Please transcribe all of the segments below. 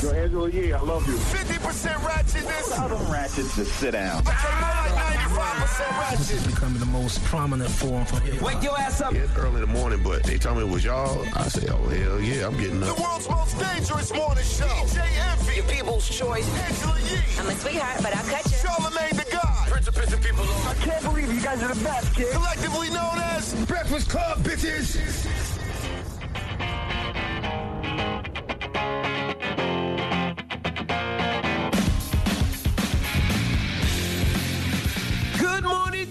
ratchetness. Yo, Angela Yee, I love you. 50% ratchetness. Tell them ratchets to sit down. Okay, more like 95% ratchet. becoming the most prominent form for hip Wake your ass up. Yeah, early in the morning, but they told me it was y'all. I say, oh, hell yeah, I'm getting up. The world's most dangerous morning show. DJ Envy. Your people's choice. Angela Yee. I'm a sweetheart, but I'll cut you. Charlamagne the God. Prince of pissing people off. I can't believe you guys are the best, kid. Collectively known as Breakfast Club, bitches.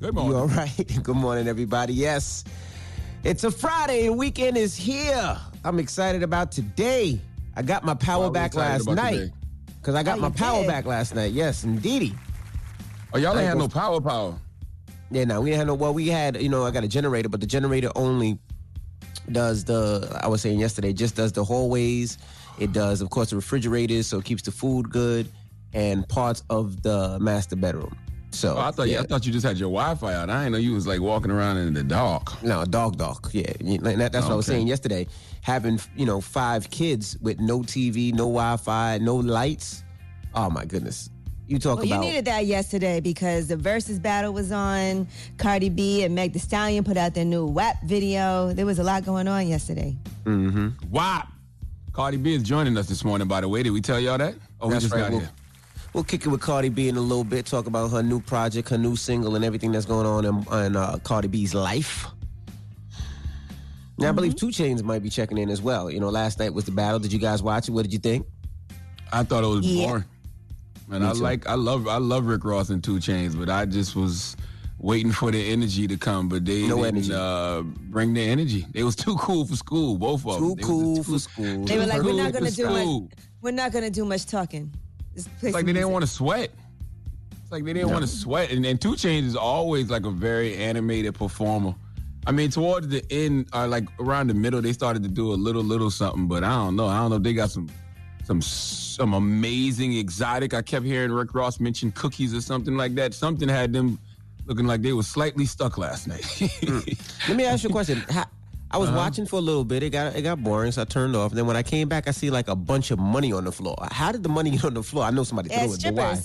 Good You all right? Good morning, everybody. Yes, it's a Friday and weekend is here. I'm excited about today. I got my power Why are we back last night because I got Oh, my you power did? back last night. Yes, indeedy. Oh, y'all ain't Like had no power power. Yeah, no, we didn't have no. Well, we had, you know, I got a generator, but the generator only does the. I was saying yesterday, just does the hallways. It does, of course, the refrigerators, so it keeps the food good, and parts of the master bedroom. So Oh, I thought yeah, I thought you just had your Wi-Fi out. I didn't know you was like walking around in the dark. no dog dog. Yeah, that, that's what I was saying yesterday. Having you know five kids with no TV, no Wi-Fi, no lights. Oh my goodness! You talk Well, you needed that yesterday because the Verzuz battle was on. Cardi B and Meg Thee Stallion put out their new WAP video. There was a lot going on yesterday. Mhm. WAP. Cardi B is joining us this morning. By the way, did we tell y'all that? Oh, That's we just right. got We'll, here. We'll kick it with Cardi B in a little bit. Talk about her new project, her new single, and everything that's going on in, in uh, Cardi B's life. Now, I believe 2 Chainz might be checking in as well. You know, last night was the battle. Did you guys watch it? What did you think? I thought it was Yeah. boring. And Me I too. like, I love, I love Rick Ross and 2 Chainz, but I just was waiting for the energy to come, but they No didn't uh, bring the energy. They was too cool for school, both of them. Too They cool too- for school. They were like, "We're not gonna for do much. We're not gonna do much talking." Just play It's like some they didn't want to sweat. It's like they didn't want to sweat. And, and 2 Chainz is always like a very animated performer. I mean, towards the end, or like around the middle, they started to do a little, little something. But I don't know. I don't know. if They got some, some, some amazing exotic. I kept hearing Rick Ross mention cookies or something like that. Something had them looking like they were slightly stuck last night. Hmm. Let me ask you a question. How, I was watching for a little bit. It got it got boring, so I turned off. And then when I came back, I see like a bunch of money on the floor. How did the money get on the floor? I know somebody They threw it, but why?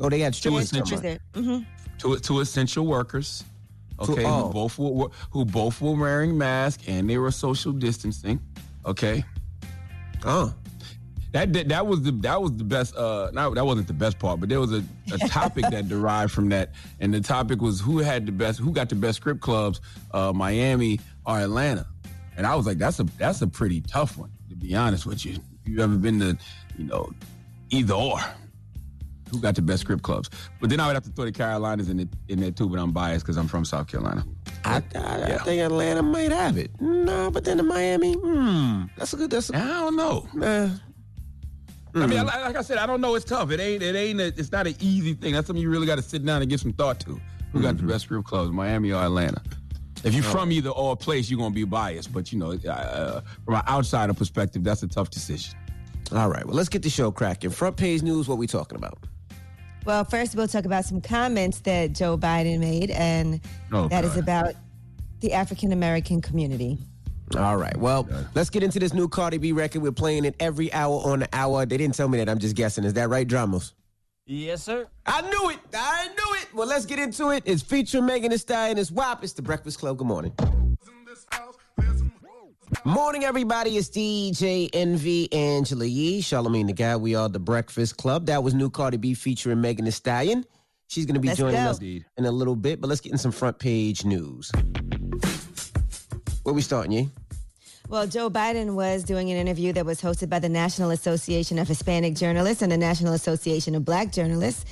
Oh, they had Two strippers. essential- somewhere. There. Mhm. to to essential workers, To- okay, oh. who both were who both were wearing masks and they were social distancing, okay. Oh, That that, that was the that was the best. Uh, not, that wasn't the best part, but there was a, a topic that derived from that, and the topic was who had the best, who got the best script clubs, uh, Miami or Atlanta, and I was like, that's a that's a pretty tough one to be honest with you. If you've ever been to, you know, either or, who got the best script clubs? But then I would have to throw the Carolinas in it in there too, but I'm biased because I'm from South Carolina. I, I, I think Atlanta might have it. No, but then the Miami, hmm, that's a good. That's a, I don't know. uh, I mean, like, like I said, I don't know. It's tough. It ain't. It ain't. A, it's not an easy thing. That's something you really got to sit down and give some thought to. Who got the best group clubs, Miami or Atlanta? If you're from either or place, you're gonna be biased. But you know, uh, from an outsider perspective, that's a tough decision. all right. Well, let's get the show cracking. Front page news. What we talking about? Well, first we'll talk about some comments that Joe Biden made, and Oh, that is God. about the African American community. All right. Well, let's get into this new Cardi B record. We're playing it every hour on the hour. They didn't tell me that. I'm just guessing. Is that right, Dramos? Yes, sir. I knew it. I knew it. Well, let's get into it. It's featuring Megan Thee Stallion. It's WAP. It's the Breakfast Club. Good morning. Morning, everybody. It's DJ Envy Angela Yee, Charlamagne the Guy. We are the Breakfast Club. That was new Cardi B featuring Megan Thee Stallion. She's going to be Let's joining go. us in a little bit, but let's get in some front page news. Where we starting, Yee? Well, Joe Biden was doing an interview that was hosted by the National Association of Hispanic Journalists and the National Association of Black Journalists.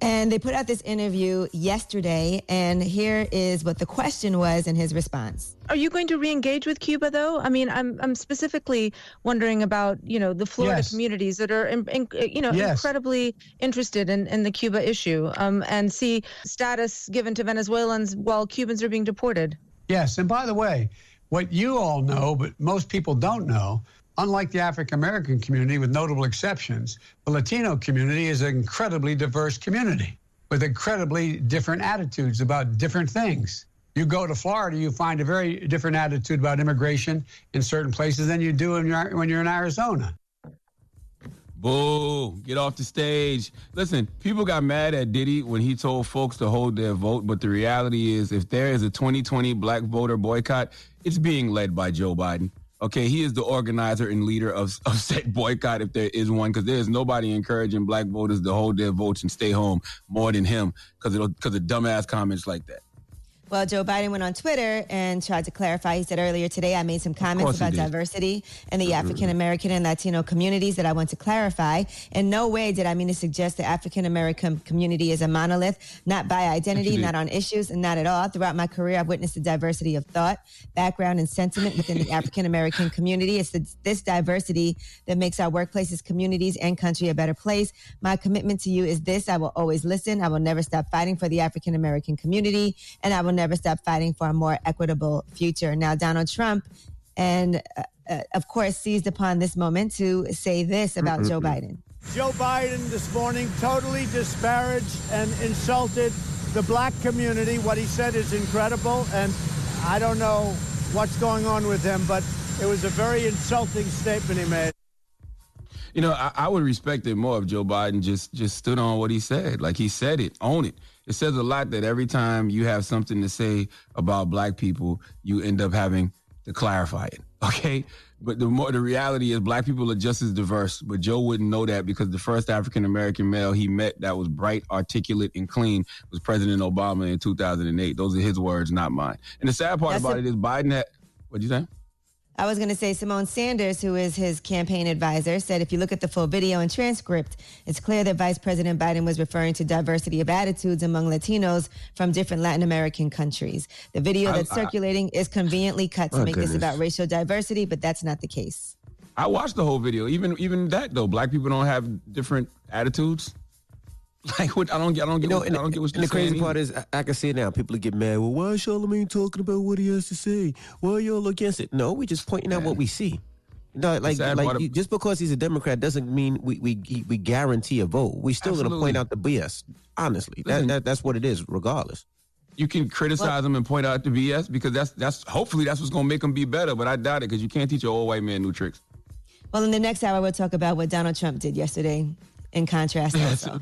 And they put out this interview yesterday. And here is what the question was in his response. Are you going to re-engage with Cuba, though? I mean, I'm I'm specifically wondering about you know the Florida Yes. communities that are in, in, you know Yes. incredibly interested in, in the Cuba issue, um, and see status given to Venezuelans while Cubans are being deported. Yes, and by the way, what you all know, but most people don't know, unlike the African American community, with notable exceptions, the Latino community is an incredibly diverse community with incredibly different attitudes about different things. You go to Florida, you find a very different attitude about immigration in certain places than you do when you're in Arizona. Boo! Get off the stage. Listen, people got mad at Diddy when he told folks to hold their vote, but the reality is, if there is a 2020 black voter boycott, it's being led by Joe Biden. Okay, he is the organizer and leader of, of said boycott, if there is one, because there is nobody encouraging black voters to hold their votes and stay home more than him, because of dumbass comments like that. Well, Joe Biden went on Twitter and tried to clarify. He said earlier today, I made some comments about diversity in the African American and Latino communities that I want to clarify. In no way did I mean to suggest the African American community is a monolith, not by identity, not on issues, and not at all. Throughout my career, I've witnessed the diversity of thought, background, and sentiment within the African American community. It's the, this diversity that makes our workplaces, communities, and country a better place. My commitment to you is this I will always listen. I will never stop fighting for the African American community, and I will never stop fighting for a more equitable future. Now, Donald Trump, and uh, uh, of course, seized upon this moment to say this about Joe Biden. Joe Biden this morning totally disparaged and insulted the black community. What he said is incredible, and I don't know what's going on with him, but it was a very insulting statement he made. You know, I, I would respect it more if Joe Biden just just stood on what he said. Like he said it, own it. It says a lot that every time you have something to say about black people, you end up having to clarify it. Okay. But the more the reality is black people are just as diverse, but Joe wouldn't know that because the first African American male he met that was bright, articulate, and clean was President Obama in 2008. Those are his words, not mine. And the sad part That's about a- it is Biden had what'd you say? I was going to say Symone Sanders, who is his campaign advisor, said if you look at the full video and transcript, it's clear that Vice President Biden was referring to diversity of attitudes among Latinos from different Latin American countries. The video that's I- circulating is conveniently cut to make this about racial diversity, but that's not the case. I watched the whole video. Even even that though, black people don't have different attitudes. Like what? I don't get. I don't get. You know, what, and, I don't get what and the crazy part is, I, I can see it now. People get mad. Well, why is Charlamagne talking about what he has to say? Why y'all against it? No, we're just pointing out what we see. No, like, like of- just because he's a Democrat doesn't mean we we we guarantee a vote. We still going to point out the BS. Honestly, Listen. that, that that's what it is, regardless. you can criticize them and point out the BS because that's that's hopefully that's what's gonna make them be better. But I doubt it because you can't teach an old white man new tricks. Well, in the next hour, we'll talk about what Donald Trump did yesterday in contrast also.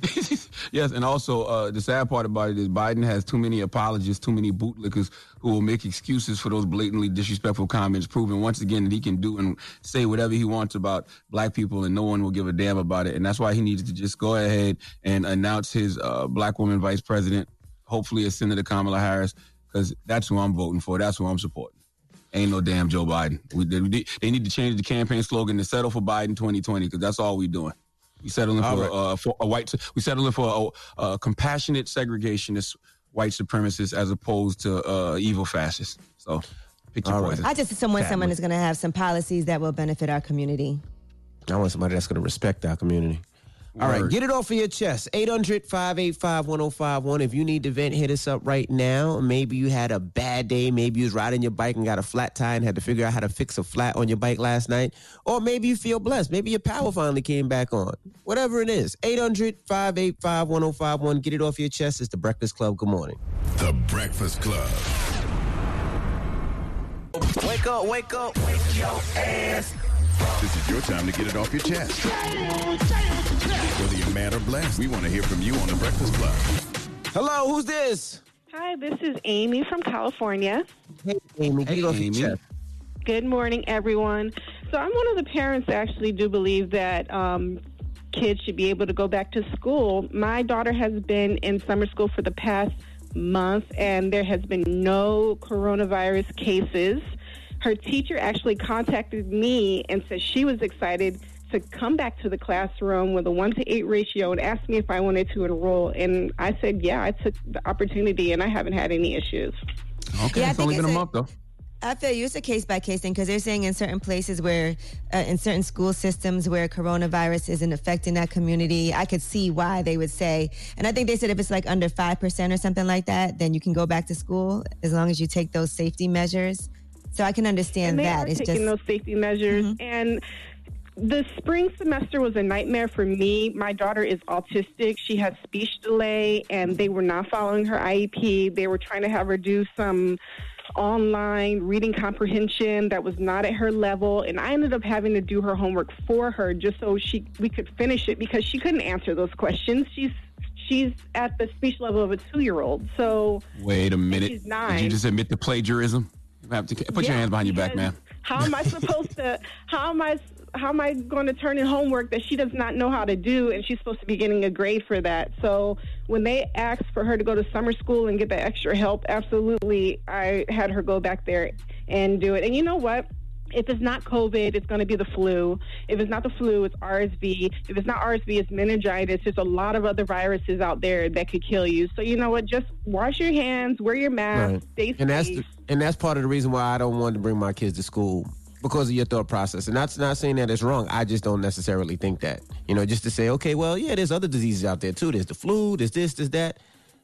yes, and also uh, the sad part about it is Biden has too many apologists, too many bootlickers who will make excuses for those blatantly disrespectful comments, proving once again that he can do and say whatever he wants about black people, and no one will give a damn about it. And that's why he needs to just go ahead and announce his uh, black woman vice president, hopefully a Senator Kamala Harris, because that's who I'm voting for. That's who I'm supporting. Ain't no damn Joe Biden. We, they, they need to change the campaign slogan to settle for Biden 2020 because that's all we're doing. We settling for, right. uh, for a white. We settling for a, a compassionate segregationist white supremacist as opposed to uh, evil fascist. So pick your All right. poison. I just assume when someone is going to have some policies that will benefit our community. I want somebody that's going to respect our community. All right, Word. get it off of your chest. 800 585 1051. If you need to vent, hit us up right now. Maybe you had a bad day. Maybe you was riding your bike and got a flat tire and had to figure out how to fix a flat on your bike last night. Or maybe you feel blessed. Maybe your power finally came back on. Whatever it is. 800 585 1051. Get it off your chest. It's the Breakfast Club. Good morning. The Breakfast Club. Wake up, wake up. This is your time to get it off your chest. Whether you're mad or blessed, we want to hear from you on The Breakfast Club. Hello, who's this? Hi, this is Amy from California. Hey, Amy. Get Hey, Amy. Good morning, everyone. So, I'm one of the parents that actually do believe that um, kids should be able to go back to school. My daughter has been in summer school for the past month, and there has been no coronavirus cases. Her teacher actually contacted me and said she was excited to come back to the classroom with a one to eight ratio and asked me if I wanted to enroll. And I said, yeah, I took the opportunity and I haven't had any issues. Okay, Yeah, it's only think been a a- month though. I feel you. It's a case by case thing because they're saying in certain places where, uh, in certain school systems where coronavirus isn't affecting that community, I could see why they would say. And I think they said if it's like under 5% or something like that, then you can go back to school as long as you take those safety measures. So I can understand and they that. are It's taking just. those safety measures Mhm. and the spring semester was a nightmare for me. My daughter is autistic. She has speech delay, and they were not following her IEP. They were trying to have her do some online reading comprehension that was not at her level, and I ended up having to do her homework for her just so she we could finish it because she couldn't answer those questions. She's she's at the speech level of a two year old. So Wait a minute. she's Did you just admit to plagiarism? You have to put your Yeah, hands behind your back, man. How am I supposed to? How am I? How am I going to turn in homework that she does not know how to do, and she's supposed to be getting a grade for that? So when they asked for her to go to summer school and get the extra help, absolutely, I had her go back there and do it. And you know what? If it's not COVID, it's going to be the flu. If it's not the flu, it's RSV. If it's not RSV, it's meningitis. There's a lot of other viruses out there that could kill you. So you know what? Just wash your hands, wear your mask, Right. stay and that's safe. the, and that's part of the reason why I don't want to bring my kids to school because of your thought process. And that's not saying that it's wrong. I just don't necessarily think that. You know, just to say, okay, well, yeah, there's other diseases out there too. There's the flu. There's this. There's that.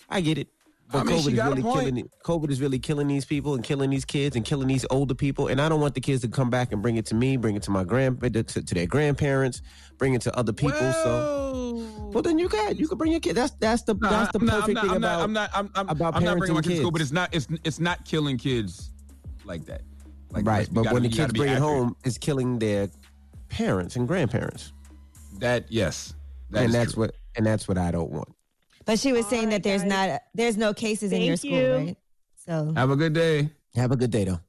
I get it. But I mean, COVID is got really killing. COVID is really killing these people and killing these kids and killing these older people. And I don't want the kids to come back and bring it to me, bring it to my grand, to, to their grandparents, bring it to other people. So, well, then you got you can bring your kid. That's that's the that's the I'm not, perfect I'm thing not, about I'm not, I'm not, I'm, about I'm not bringing my kids to school, but it's not, it's, it's not killing kids like that. Like right. But gotta- when the kids bring it home, it's killing their parents and grandparents. That yes, that and that's true. what and that's what I don't want. But she was saying All that there's guys. not there's no cases in your school, you. right? So Have a good day. Have a good day though.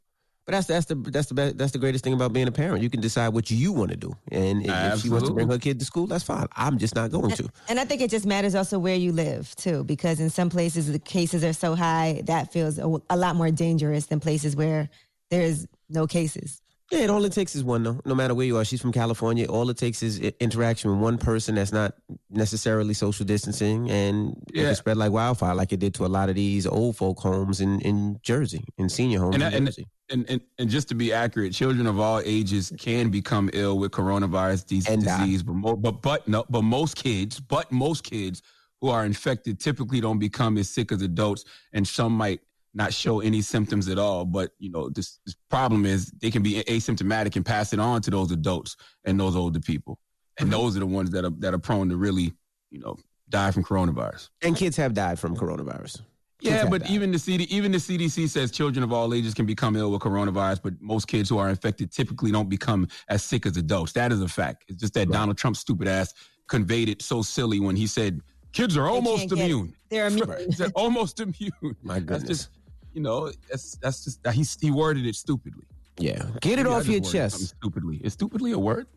But that's that's the that's the best, that's the greatest thing about being a parent. You can decide what you want to do, and if, if she wants to bring her kid to school, that's fine. I'm just not going to. And I think it just matters also where you live too, because in some places the cases are so high that feels a, a lot more dangerous than places where there's no cases. Yeah, it all it takes is one though. No matter where you are, she's from California. All it takes is interaction with one person that's not necessarily social distancing, and it can spread like wildfire, like it did to a lot of these old folk homes in in Jersey, in senior homes And, in and, Jersey. and, and, and just to be accurate, children of all ages can become ill with coronavirus disease, but, mo- but but no, but most kids, but most kids who are infected typically don't become as sick as adults, and some might not show any symptoms at all. But you know, this, this problem is they can be asymptomatic and pass it on to those adults and those older people, and Mm-hmm. those are the ones that are that are prone to really, you know, die from coronavirus. And kids have died from coronavirus. Kids Yeah, but died. even the CD, even the CDC says children of all ages can become ill with coronavirus, but most kids who are infected typically don't become as sick as adults. That is a fact. It's just that Donald Trump's stupid ass conveyed it so silly when he said kids are almost can't get it. immune. They're immune. he said almost immune. My That's goodness. just, you know, that's that's just he he worded it stupidly. yeah, get it Maybe off your chest. Stupidly. Is stupidly a word?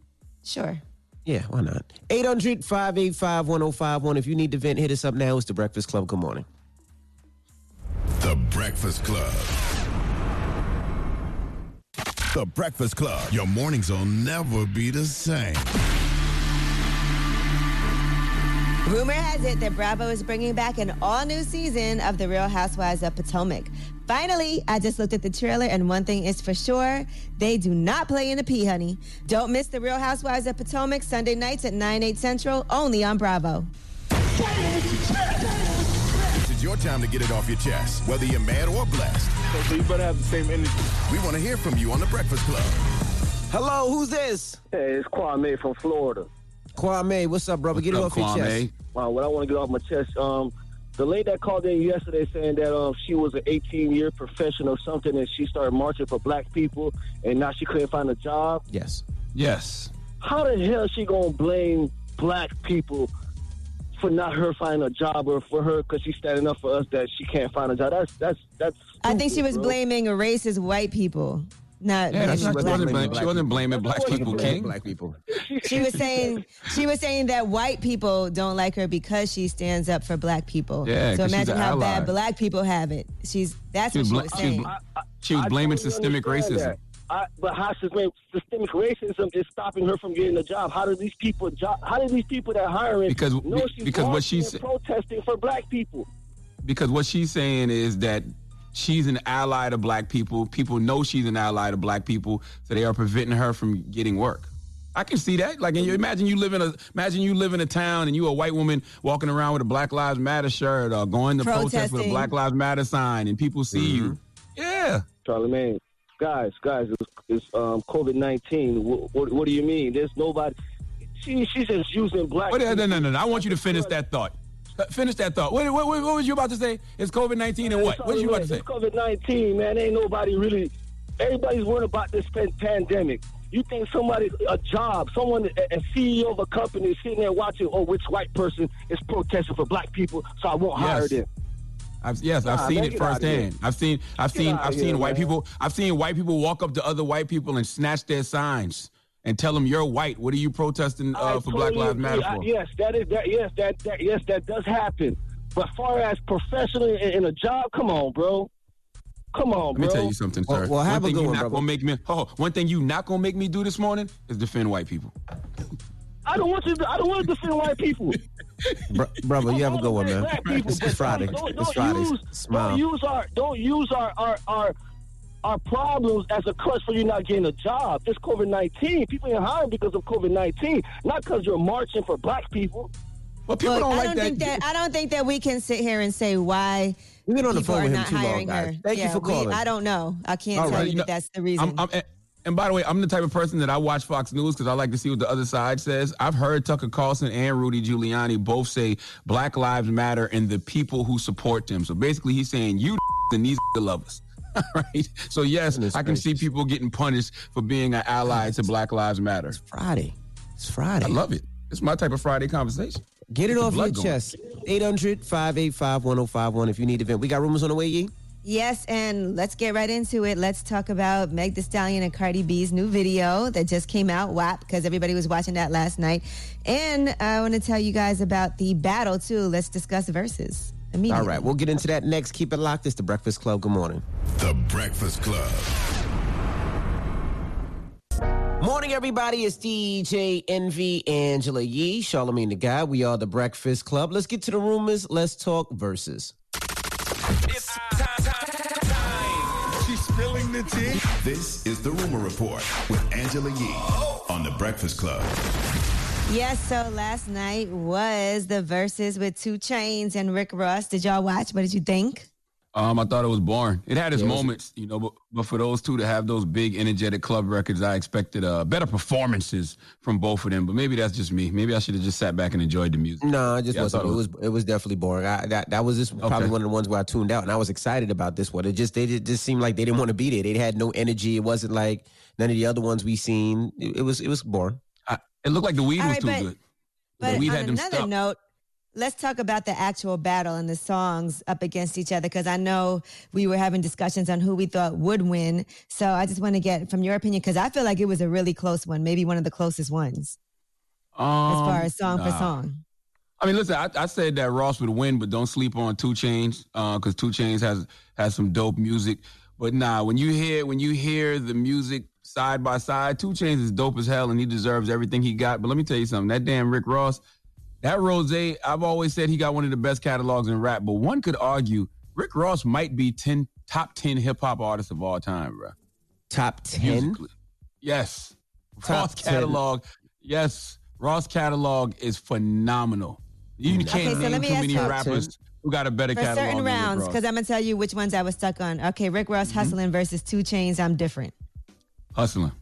Sure. Yeah, why not? 800 585 1051. If you need to vent, hit us up now. It's the Breakfast Club. Good morning. The Breakfast Club. The Breakfast Club. Your mornings will never be the same. Rumor has it that Bravo is bringing back an all new season of The Real Housewives of Potomac. Finally, I just looked at the trailer, and one thing is for sure they do not play in the pea, honey. Don't miss The Real Housewives of Potomac Sunday nights at 9, 8 central, only on Bravo. This is your time to get it off your chest, whether you're mad or blessed. So you better have the same energy. We want to hear from you on The Breakfast Club. Hello, who's this? Hey, it's Kwame from Florida. Kwame, what's up, brother? Get it What's off up, your chest. Uh, what I want to get off my chest, um, the lady that called in yesterday saying that um, she was an 18 year professional or something, and she started marching for black people, and now she couldn't find a job. Yes. Yes. How the hell she gonna blame black people for not her finding a job, or for her because she's standing up for us that she can't find a job? That's that's that's. I think she was bro. blaming racist white people, not Yeah, blaming that's not, she black wasn't, people. blaming, she wasn't blaming black people, King. Black people. She was saying she was saying that white people don't like her because she stands up for black people. Yeah, so 'cause she's imagine an how ally. bad black people have it. She's that's She what was she was she was saying. She was blaming totally systemic racism. that. I, but how systemic, systemic racism is stopping her from getting a job? How do these people job? How do these people that hiring Because- know she's because what she's- protesting for black people? because what she's saying is that she's an ally to black people. People know she's an ally to black people, so they are preventing her from getting work. I can see that. Like, and you imagine you live in a imagine you live in a town and you a white woman walking around with a Black Lives Matter shirt or going to protest with a Black Lives Matter sign, and people see you. Yeah, Charlamagne, guys, guys, it's, it's um, COVID nineteen. What, what, what do you mean? There's nobody. She, she's just using black. Wait, no, no, no, no, no. I want you to finish that thought. Uh, Finish that thought. What, what, what, was you about to say? It's COVID nineteen and what? What was you about to say? It's COVID nineteen, man. Ain't nobody really. Everybody's worried about this pandemic. You think somebody, a job, someone, a, CEO of a company is sitting there watching, oh, which white person is protesting for black people, so I won't hire Yes. them. I've, yes, I've seen it here. firsthand. I've seen, I've Get seen, I've seen white man. people. I've seen white people walk up to other white people and snatch their signs and tell them, "You're white. What are you protesting uh, for Black totally Lives Matter agree. I- for?" yes, that is that. Yes, that, that. Yes, that does happen. But far as professionally in, in a job, come on, bro. Come on, bro. Let me tell you something, sir. well, have one a thing good you one, not brother. gonna make me. Oh, one thing you not gonna make me do this morning is defend white people. I don't want you. To, I don't want to defend white people. Br- brother, you have a good one, man. People, It's, it's Friday. Don't, It's don't Friday. Use, Smile. Don't use our don't use our our our our problems as a crutch for you not getting a job. It's COVID nineteen. People ain't hiring because of COVID nineteen, not because you're marching for black people. Well, people Look, don't I don't that. think that I don't think that we can sit here and say why We've been on the people phone are with him not too long, hiring guys. her. Thank you Yeah, for we- calling. I don't know. I can't All tell right. you You that that's the reason. I'm, I'm, and- and by the way, I'm the type of person that I watch Fox News because I like to see what the other side says. I've heard Tucker Carlson and Rudy Giuliani both say Black Lives Matter and the people who support them. So basically, he's saying you and these love us. right? So yes, Goodness I can see people getting punished for being an ally to Black Lives Matter. It's Friday. It's Friday. I love it. It's my type of Friday conversation. Get it Get off your going. chest. 800 585 1051 if you need a vent. We got rumors on the way, Yee? Yes, and let's get right into it. Let's talk about Meg Thee Stallion and Cardi B's new video that just came out, WAP, because everybody was watching that last night. And I want to tell you guys about the battle, too. Let's discuss Verzuz immediately. All right, we'll get into that next. Keep it locked. It's the Breakfast Club. Good morning. The Breakfast Club. Morning, everybody. It's DJ Envy Angela Yee, Charlamagne the Guy. We are the Breakfast Club. Let's get to the rumors. Let's talk Verzuz. She's spilling the tea. This is the Rumor Report with Angela Yee on the Breakfast Club. Yes, so last night was the Verzuz with 2 Chainz and Rick Ross. Did y'all watch? What did you think? Um, I thought it was boring. It had its Yeah, it was- moments, you know, but, but for those two to have those big, energetic club records, I expected uh, better performances from both of them. But maybe that's just me. Maybe I should have just sat back and enjoyed the music. No, it just Yeah, wasn't. thought It it was it was definitely boring. I, that that was just probably Okay. one of the ones where I tuned out, and I was excited about this one. It just they did- just seemed like they didn't want to be there. They had no energy. It wasn't like none of the other ones we seen. It, it was it was boring. I, it looked like the weed All was right, too but- good. But the weed on had them another stuck. note, let's talk about the actual battle and the songs up against each other because I know we were having discussions on who we thought would win. So I just want to get from your opinion because I feel like it was a really close one, maybe one of the closest ones Um, as far as song for song. I mean, listen, I, I said that Ross would win, but don't sleep on 2 Chainz because 2 Chainz has has some dope music. But nah, when you hear when you hear the music side by side, 2 Chainz is dope as hell, and he deserves everything he got. But let me tell you something: that damn Rick Ross, that Rose, I've always said he got one of the best catalogs in rap. But one could argue Rick Ross might be ten top ten hip hop artists of all time, bro. Top ten. Yes. Top Ross 10. catalog. Yes. Ross catalog is phenomenal. You Okay, can't so let name me too many rappers who got a better For catalog. certain rounds, because I'm going to tell you which ones I was stuck on. Okay, Rick Ross Mm-hmm. Hustling versus 2 Chainz, I'm different. Hustling.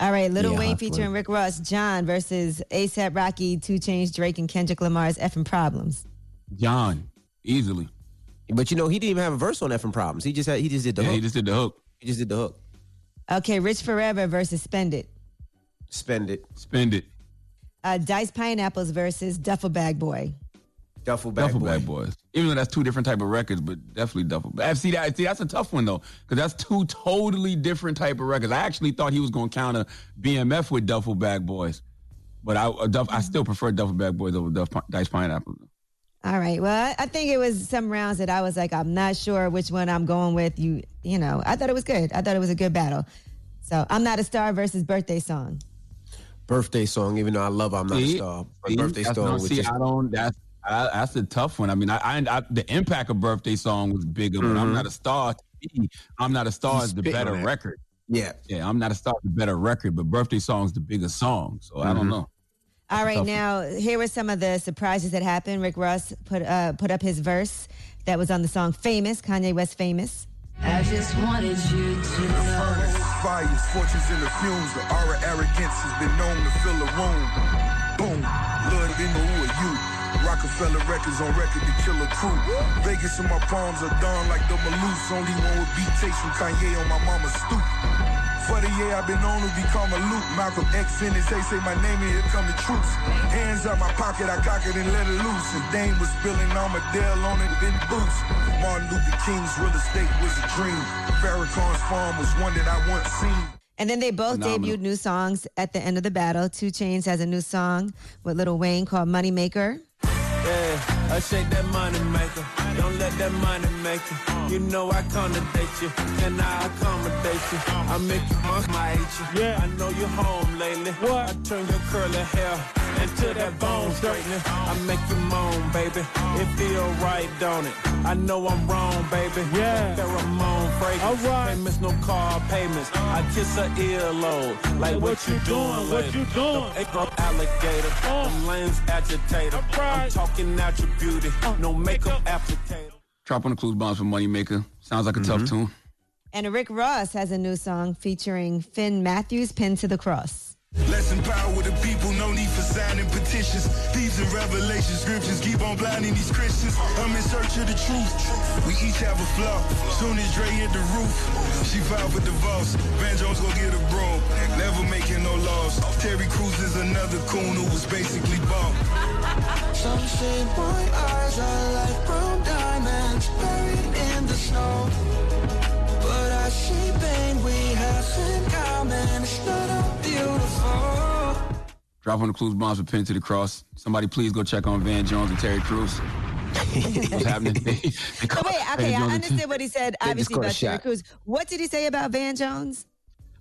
All right, Little Yeah, Wayne Hustling. featuring Rick Ross, John versus ASAP Rocky, 2 Chainz, Drake, and Kendrick Lamar's effing problems. John. Easily. But you know he didn't even have a verse on that from Problems. He just had, he just did the Yeah, hook. he just did the hook. he just did the hook. Okay, Rich Forever versus Spend It. Spend it. Spend it. Uh, Dice Pineapples versus Duffel Bag Boy. Duffel bag Duffel boy. Bag Boys. Even though that's two different type of records, but definitely Duffel Bag. See that? See that's a tough one though, because that's two totally different type of records. I actually thought he was going to counter BMF with Duffel Bag Boys, but I uh, Duff, I still prefer Duffel Bag Boys over Duff, Dice Pineapple. All right. Well, I- I think it was some rounds that I was like, I'm not sure which one I'm going with. You, you know, I thought it was good. I thought it was a good battle. So I'm not a star versus birthday song. Birthday song, even though I love I'm not See? a star. But See? birthday song no, was see, just I don't. That's I, that's a tough one. I mean, I, I, I the impact of birthday song was bigger, but I'm not a star. To me, I'm not a star You is the better that. record. yeah. Yeah, I'm not a star is the better record, but birthday song's the bigger song. So I don't Mhm. know. All right, tough one. now here were some of the surprises that happened. Rick Ross put uh, put up his verse that was on the song "Famous." Kanye West, "Famous." I just wanted you to know. Fires, fortunes in the fumes. The aura arrogance has been known to fill a room. Boom, Lord, they know who are you. Rockefeller records on record to kill a crew. Vegas in my palms are done like the Maloose. Only one with beat takes from Kanye on my mama's stoop. For the year I've been known to become a loop. Malcolm X in his hey, say my name and here come the troops. Hands out my pocket, I cock it and let it loose. And Dame was spilling Armadale on it in boots. Martin Luther King's real estate was a dream. Farrakhan's farm was one that I once seen. And then they both Phenomenal. debuted new songs at the end of the battle. 2 Chainz has a new song with Lil Wayne called "Moneymaker." Yeah, I shake that money maker. Don't let that money make you. You know I accommodate you. Can I accommodate you? I make you my, my age. Yeah. I know you're home lately. What? I turn your curly hair into that bone straightening. I make you moan, baby. It feel right, don't it? I know I'm wrong, baby. Yeah. Pheromone fragrance. All right. Payments, no car payments. I kiss her earlobe. Like what, you doing? What you doing? April alligator. Uh. Them lanes agitator. I'm talking out your beauty. Uh. No makeup applicator. Drop on the clues bombs for Moneymaker. Sounds like a tough mm-hmm. tune. And Rick Ross has a new song featuring Finn Matthews, "Pinned to the Cross." Let's empower the people, no need for signing petitions. Thieves and revelation scriptures keep on blinding these Christians. I'm in search of the truth. We each have a flaw. Soon as Dre hit the roof, she filed for divorce. Van Jones gon' get a broom. Never making no laws. Terry Crews is another coon who was basically bought. Some say my eyes are like brown diamonds buried in the snow. But I see pain we have in common. It's not beautiful. Drop on the clues bombs for Pin to the Cross. Somebody please go check on Van Jones and Terry Crews. What's happening? They- they wait, Van okay, I Jones and- understood what he said. Obviously about Terry shot. Crews. What did he say about Van Jones?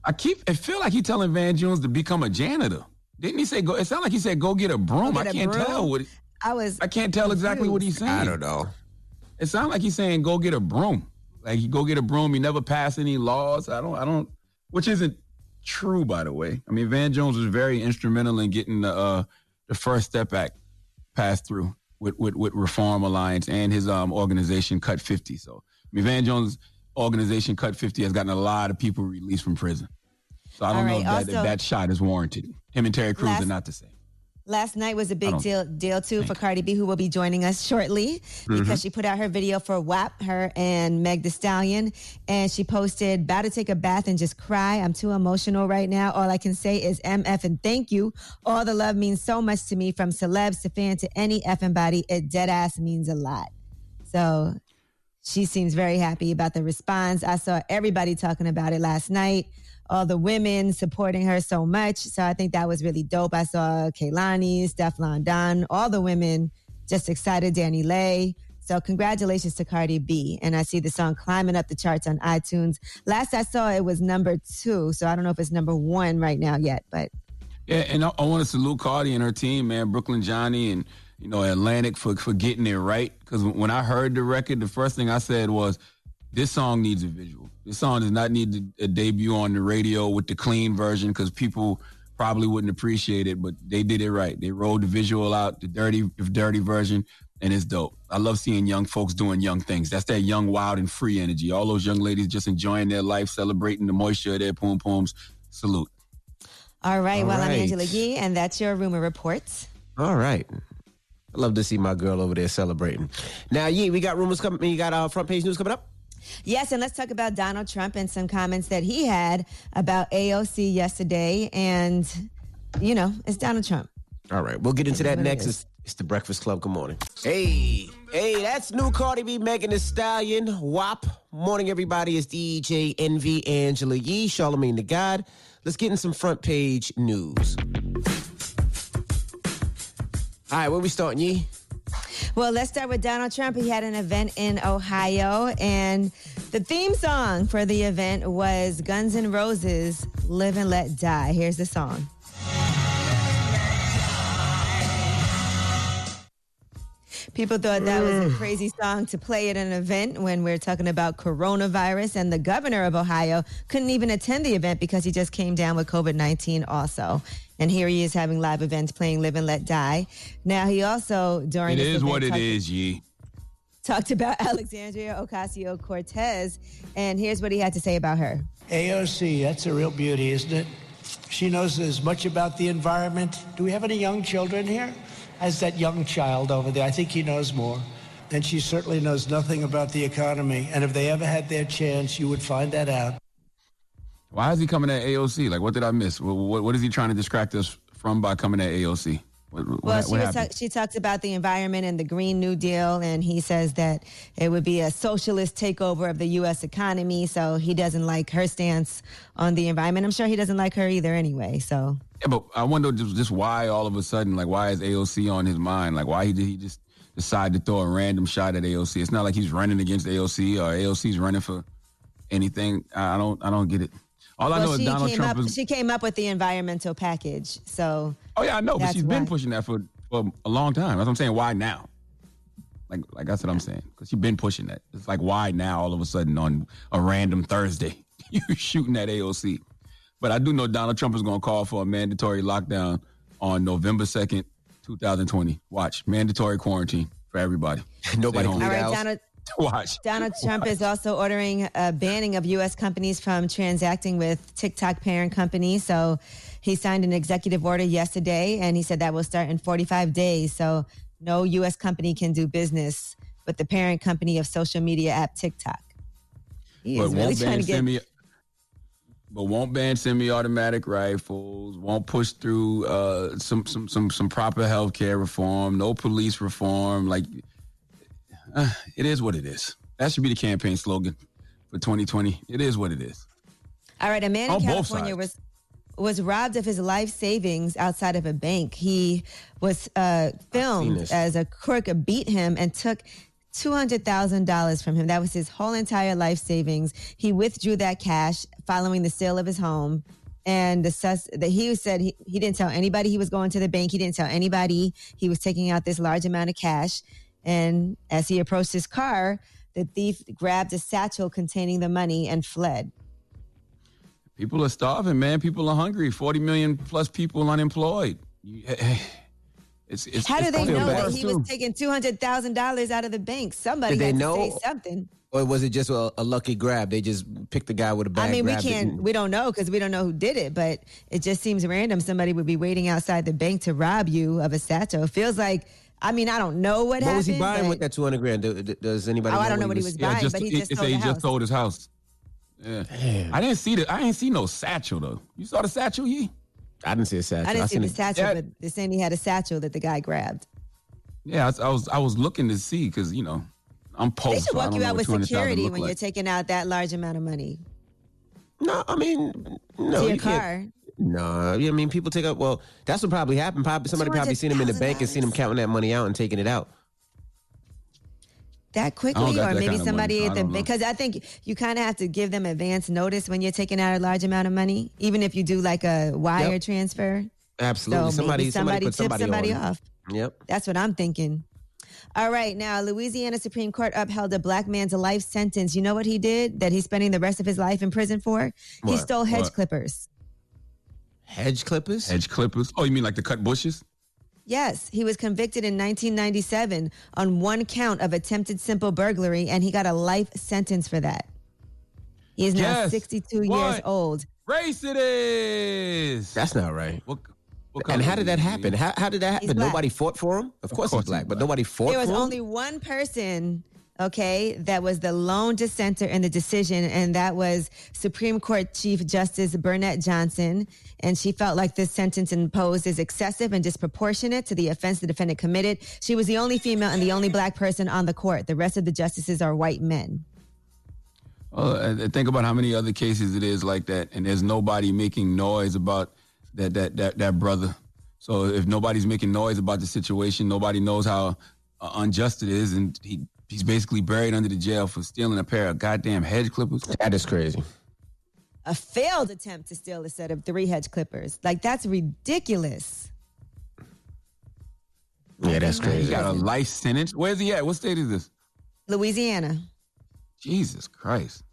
I keep. I feel like he telling Van Jones to become a janitor. Didn't he say go? It sounded like he said go get a broom. Go I get a can't broom? tell what. I was. I can't tell exactly what he's saying. I don't know. It sounds like he's saying go get a broom. Like you go get a broom. He never pass any laws. I don't. I don't. Which isn't true, by the way. I mean, Van Jones was very instrumental in getting the uh, the First Step Act passed through with, with with Reform Alliance and his um organization Cut Fifty. So I mean, Van Jones' organization Cut Fifty has gotten a lot of people released from prison. So I don't know if that, if that shot is warranted. Him and Terry Crews Last- are not the same. Last night was a big deal deal too for Cardi B, who will be joining us shortly because Mhm. she put out her video for WAP, her and Meg Thee Stallion, and she posted, "About to take a bath and just cry. I'm too emotional right now. All I can say is MF and thank you. All the love means so much to me, from celebs to fan to any effing body. It dead ass means a lot." So she seems very happy about the response. I saw everybody talking about it last night. All the women supporting her so much. So I think that was really dope. I saw Kehlani, Stefflon Don, all the women just excited. DaniLeigh. So congratulations to Cardi B. And I see the song climbing up the charts on iTunes. Last I saw it was number two. So I don't know if it's number one right now yet, but Yeah, and I, I want to salute Cardi and her team, man, Brooklyn Johnny and you know Atlantic for for getting it right. Because when I heard the record, the first thing I said was, "This song needs a visual. This song does not need a debut on the radio with the clean version because people probably wouldn't appreciate it. But they did it right. They rolled the visual out, the dirty dirty version, and it's dope. I love seeing young folks doing young things. That's that young, wild, and free energy. All those young ladies just enjoying their life, celebrating the moisture of their poom pooms. Salute. all right. All well, I'm. Angela Yee, and that's your rumor reports. All right. I love to see my girl over there celebrating. Now, Yee, we got rumors coming. You got our front page news coming up. Yes, and let's talk about Donald Trump and some comments that he had about AOC yesterday. And, you know, it's Donald Trump. All right, we'll get into that next. It's, it's the Breakfast Club. Good morning. Hey, hey, that's new Cardi B, Megan Thee Stallion, WAP. Morning, everybody. It's DJ Envy, Angela Yee, Charlamagne the God. Let's get in some front page news. All right, where we starting, Yee? Well, let's start with Donald Trump. He had an event in Ohio, and The theme song for the event was Guns N' Roses' Live and Let Die. Here's the song. People thought that was a mm. crazy song to play at an event when we're talking about coronavirus, and the governor of Ohio couldn't even attend the event because he just came down with COVID 19 also. And here he is having live events playing Live and Let Die. Now, he also, during It this is event, what it talked- is, Yee. talked about Alexandria Ocasio Cortez, and here's what he had to say about her. AOC, that's a real beauty, isn't it? She knows as much about the environment. Do we have any young children here? As that young child over there, I think he knows more. And she certainly knows nothing about the economy. And if they ever had their chance, you would find that out. Why is he coming at AOC? Like, what did I miss? What, what, what is he trying to distract us from by coming at AOC? What, what, Well, she, was ta- she talks about the environment and the Green New Deal, and he says that it would be a socialist takeover of the U.S. economy. So he doesn't like her stance on the environment. I'm sure he doesn't like her either, anyway. So Yeah, but I wonder just, just why all of a sudden, like, why is AOC on his mind? Like, why did he just decide to throw a random shot at AOC? It's not like he's running against AOC or AOC's running for anything. I don't, I don't get it. All I well, know is she Donald came Trump up. is. She came up with the environmental package. So oh yeah, I know, but that's she's been pushing that for, for a long time. That's what I'm saying. Why now? Like, like that's what I'm saying. Because she's been pushing that. It's like why now? All of a sudden on a random Thursday, you shooting at AOC. But I do know Donald Trump is going to call for a mandatory lockdown on November 2nd, 2020. Watch mandatory quarantine for everybody. Nobody Stay can home. leave the All right, house. Donald. Watch. Donald Trump is also ordering a banning of U.S. companies from transacting with TikTok parent company. So he signed an executive order yesterday, and he said that will start in 45 days. So no U.S. company can do business with the parent company of social media app TikTok. He but is really won't trying ban to get. semi. But won't ban semi-automatic rifles. Won't push through uh, some some some some proper health care reform. No police reform. Like uh, it is what it is. That should be the campaign slogan for 2020. It is what it is. All right, a man On in California was was robbed of his life savings outside of a bank. He was uh, filmed as a crook beat him and took two hundred thousand dollars from him. That was his whole entire life savings. He withdrew that cash following the sale of his home. And the sus that he said he, he didn't tell anybody he was going to the bank. He didn't tell anybody he was taking out this large amount of cash. And as he approached his car, the thief grabbed a satchel containing the money and fled. People are starving, man. People are hungry. 40 million plus people unemployed. Eh, eh, it's, it's, How do they know be that he too. was taking two hundred thousand dollars out of the bank? Somebody Did they had know? to say something. Or was it just a, a lucky grab? They just picked the guy with a bag. I mean, we can't, and- we don't know because we don't know who did it, but it just seems random. Somebody would be waiting outside the bank to rob you of a satchel. Feels like, I mean, I don't know what, What happened. What was he buying with that two hundred grand? Do- do- Does anybody? Oh, I don't know what he was buying, just, but he just it sold said the he just his house. Yeah. I didn't see the I didn't see no satchel though. You saw the satchel, Yee? I didn't see a satchel. I didn't see the satchel, Yeah. but they're saying he had a satchel that the guy grabbed. Yeah, I, was- I was I was looking to see because you know I'm post. they should so walk you out with security when like. you're taking out that large amount of money. No, I mean, no. to your you car. Can't- No, yeah, I mean, people take up. Well, that's what probably happened. Probably somebody probably seen him in the bank and seen him counting that money out and taking it out. that quickly, or that maybe kind of somebody money, so at the because I think you kind of have to give them advance notice when you're taking out a large amount of money, even if you do like a wire Yep. transfer. Absolutely. So somebody, maybe somebody, put tipped somebody, somebody off. Yep. That's what I'm thinking. All right, now Louisiana Supreme Court upheld a black man's life sentence. You know what he did that he's spending the rest of his life in prison for? He stole hedge What? clippers. Hedge clippers? Hedge clippers. Oh, you mean like to cut bushes? Yes, he was convicted in 1997 on one count of attempted simple burglary, and he got a life sentence for that. He is now Yes. 62 years old. Race it is. That's not right. What, what And how did that happen? How, how did that happen? black. Nobody fought for him. Of course, course he's black, he's but nobody fought There was only one person, okay, that was the lone dissenter in the decision, and that was Supreme Court Chief Justice Bernette Johnson. And she felt like this sentence imposed is excessive and disproportionate to the offense the defendant committed. She was the only female and the only black person on the court. The rest of the justices are white men. And- and think about how many other cases it is like that, and there's nobody making noise about that that that that brother. So if nobody's making noise about the situation, nobody knows how uh, unjust it is, and he he's basically buried under the jail for stealing a pair of goddamn hedge clippers. That is crazy. A failed attempt to steal a set of three hedge clippers. Like that's ridiculous. Yeah, that's crazy. He crazy. got a life sentence. Where's he at? What state is this? Louisiana. Jesus Christ.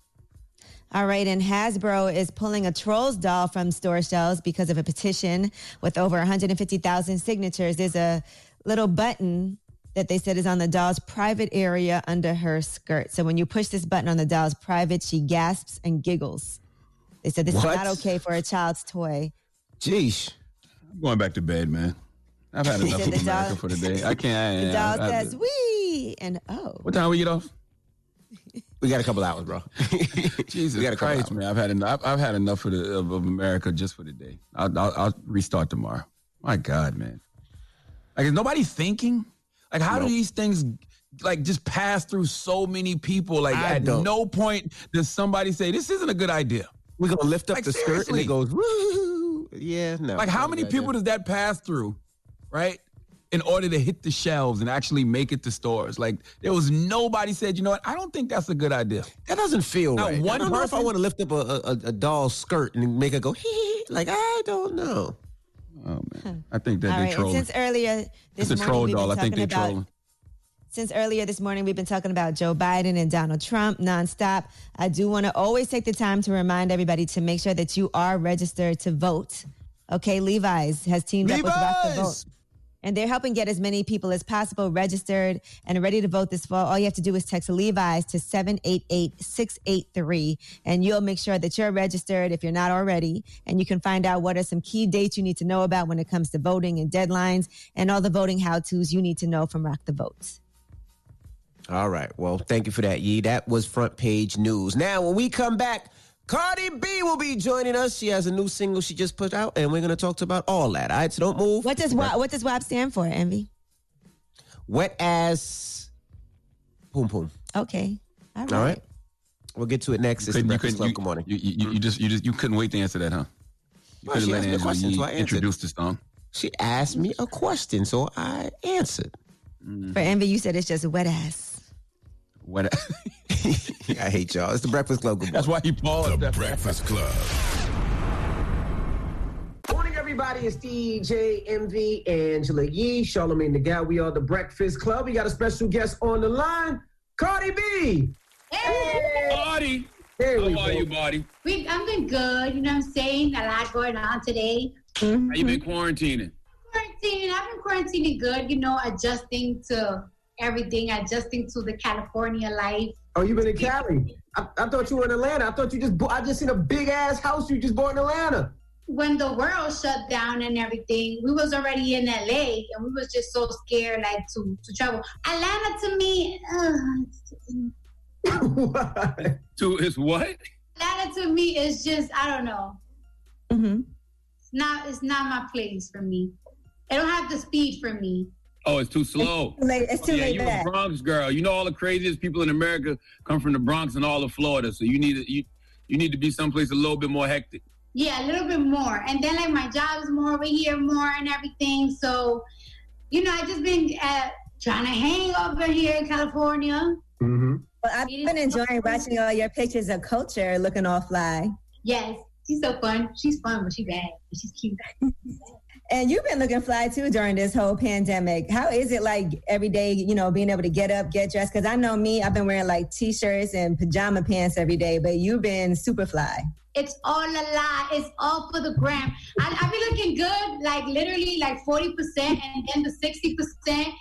All right, and Hasbro is pulling a Trolls doll from store shelves because of a petition with over 150,000 signatures. There's a little button that they said is on the doll's private area under her skirt. So when you push this button on the doll's private, she gasps and giggles. They said this What? is not okay for a child's toy. Jeez. I'm going back to bed, man. I've had enough of the America doll- for today. I can't. The doll I- I- says, "Wee," and oh, what time we get off? We got a couple hours, bro. Jesus got a couple Christ, man! I've had enough. I've, I've had enough of, the, of, of America just for today. I'll, I'll, I'll restart tomorrow. My God, man! Like, is nobody thinking? Like, how do these things like just pass through so many people? Like, I at don't. no point does somebody say this isn't a good idea. We're gonna lift up Like, the skirt and it goes woo. Yeah, no. Like, how many people idea. does that pass through, right? In order to hit the shelves and actually make it to stores, like there was nobody said, you know what? I don't think that's a good idea. That doesn't feel Not right. one I don't know if I want to lift up a, a, a doll's skirt and make it go. Like I don't know. Oh man, I think that all they right. And trolling. since earlier this It's morning, we've been doll. I think talking about trolling. Since earlier this morning, we've been talking about Joe Biden and Donald Trump nonstop. I do want to always take the time to remind everybody to make sure that you are registered to vote. Okay, Levi's has teamed up with Rock the Vote. And they're helping get as many people as possible registered and ready to vote this fall. All you have to do is text Levi's to 788-683 and you'll make sure that you're registered if you're not already. And you can find out what are some key dates you need to know about when it comes to voting and deadlines and all the voting how-tos you need to know from Rock the Votes. All right. Well, thank you for that, Yee. That was front page news. Now, when we come back, Cardi B will be joining us. She has a new single she just put out, and we're going to talk about all that. All right, so don't move. What does WAP, what does WAP stand for, Envy? Wet ass. Boom, boom. Okay. All right. All right. We'll get to it next. It's you Breakfast couldn't- Club. you- Good morning. You, you, you just you just you couldn't wait to answer that, huh? You Well, could have she let asked me a Angela question, so introduce the song. She asked me a question, so I answered. For Envy, you said it's just wet ass. What? I hate y'all. It's the Breakfast Club. Good That's why he paused. The Breakfast Club. Morning, everybody. It's DJ Envy, Angela Yee, Charlamagne the Guy. We are the Breakfast Club. We got a special guest on the line, Cardi B. Buddy, There how we are go. you, buddy? We, I'm been good. You know what I'm saying? A lot going on today. How you been mm-hmm. quarantining? Quarantine. I've been quarantining good. You know, adjusting to everything, adjusting to the California life. Oh, you've been in Cali? I, I thought you were in Atlanta. I thought you just. Bo- I just seen a big ass house you just bought in Atlanta. When the world shut down and everything, we was already in LA, and we was just so scared, like to to travel. Atlanta to me, uh, To his what? Atlanta to me is just I don't know. Mm-hmm. It's not it's not my place for me. It don't have the speed for me. Oh, it's too slow. Late, it's too yeah, late you a back. Bronx girl. You know all the craziest people in America come from the Bronx and all of Florida. So you need to you you need to be someplace a little bit more hectic. Yeah, a little bit more. And then like my job is more over here more and everything. So, you know, I just been uh, trying to hang over here in California. Mm-hmm. Well, I've been enjoying watching all your pictures of Kulture looking all fly. Yes, she's so fun. She's fun, but she bad. She's cute. And you've been looking fly too during this whole pandemic. How is it like every day, you know, being able to get up, get dressed? Because I know me, I've been wearing like t shirts and pajama pants every day, but you've been super fly. It's all a lie. It's all for the gram. I, I be looking good, like literally like 40%, and then the 60%.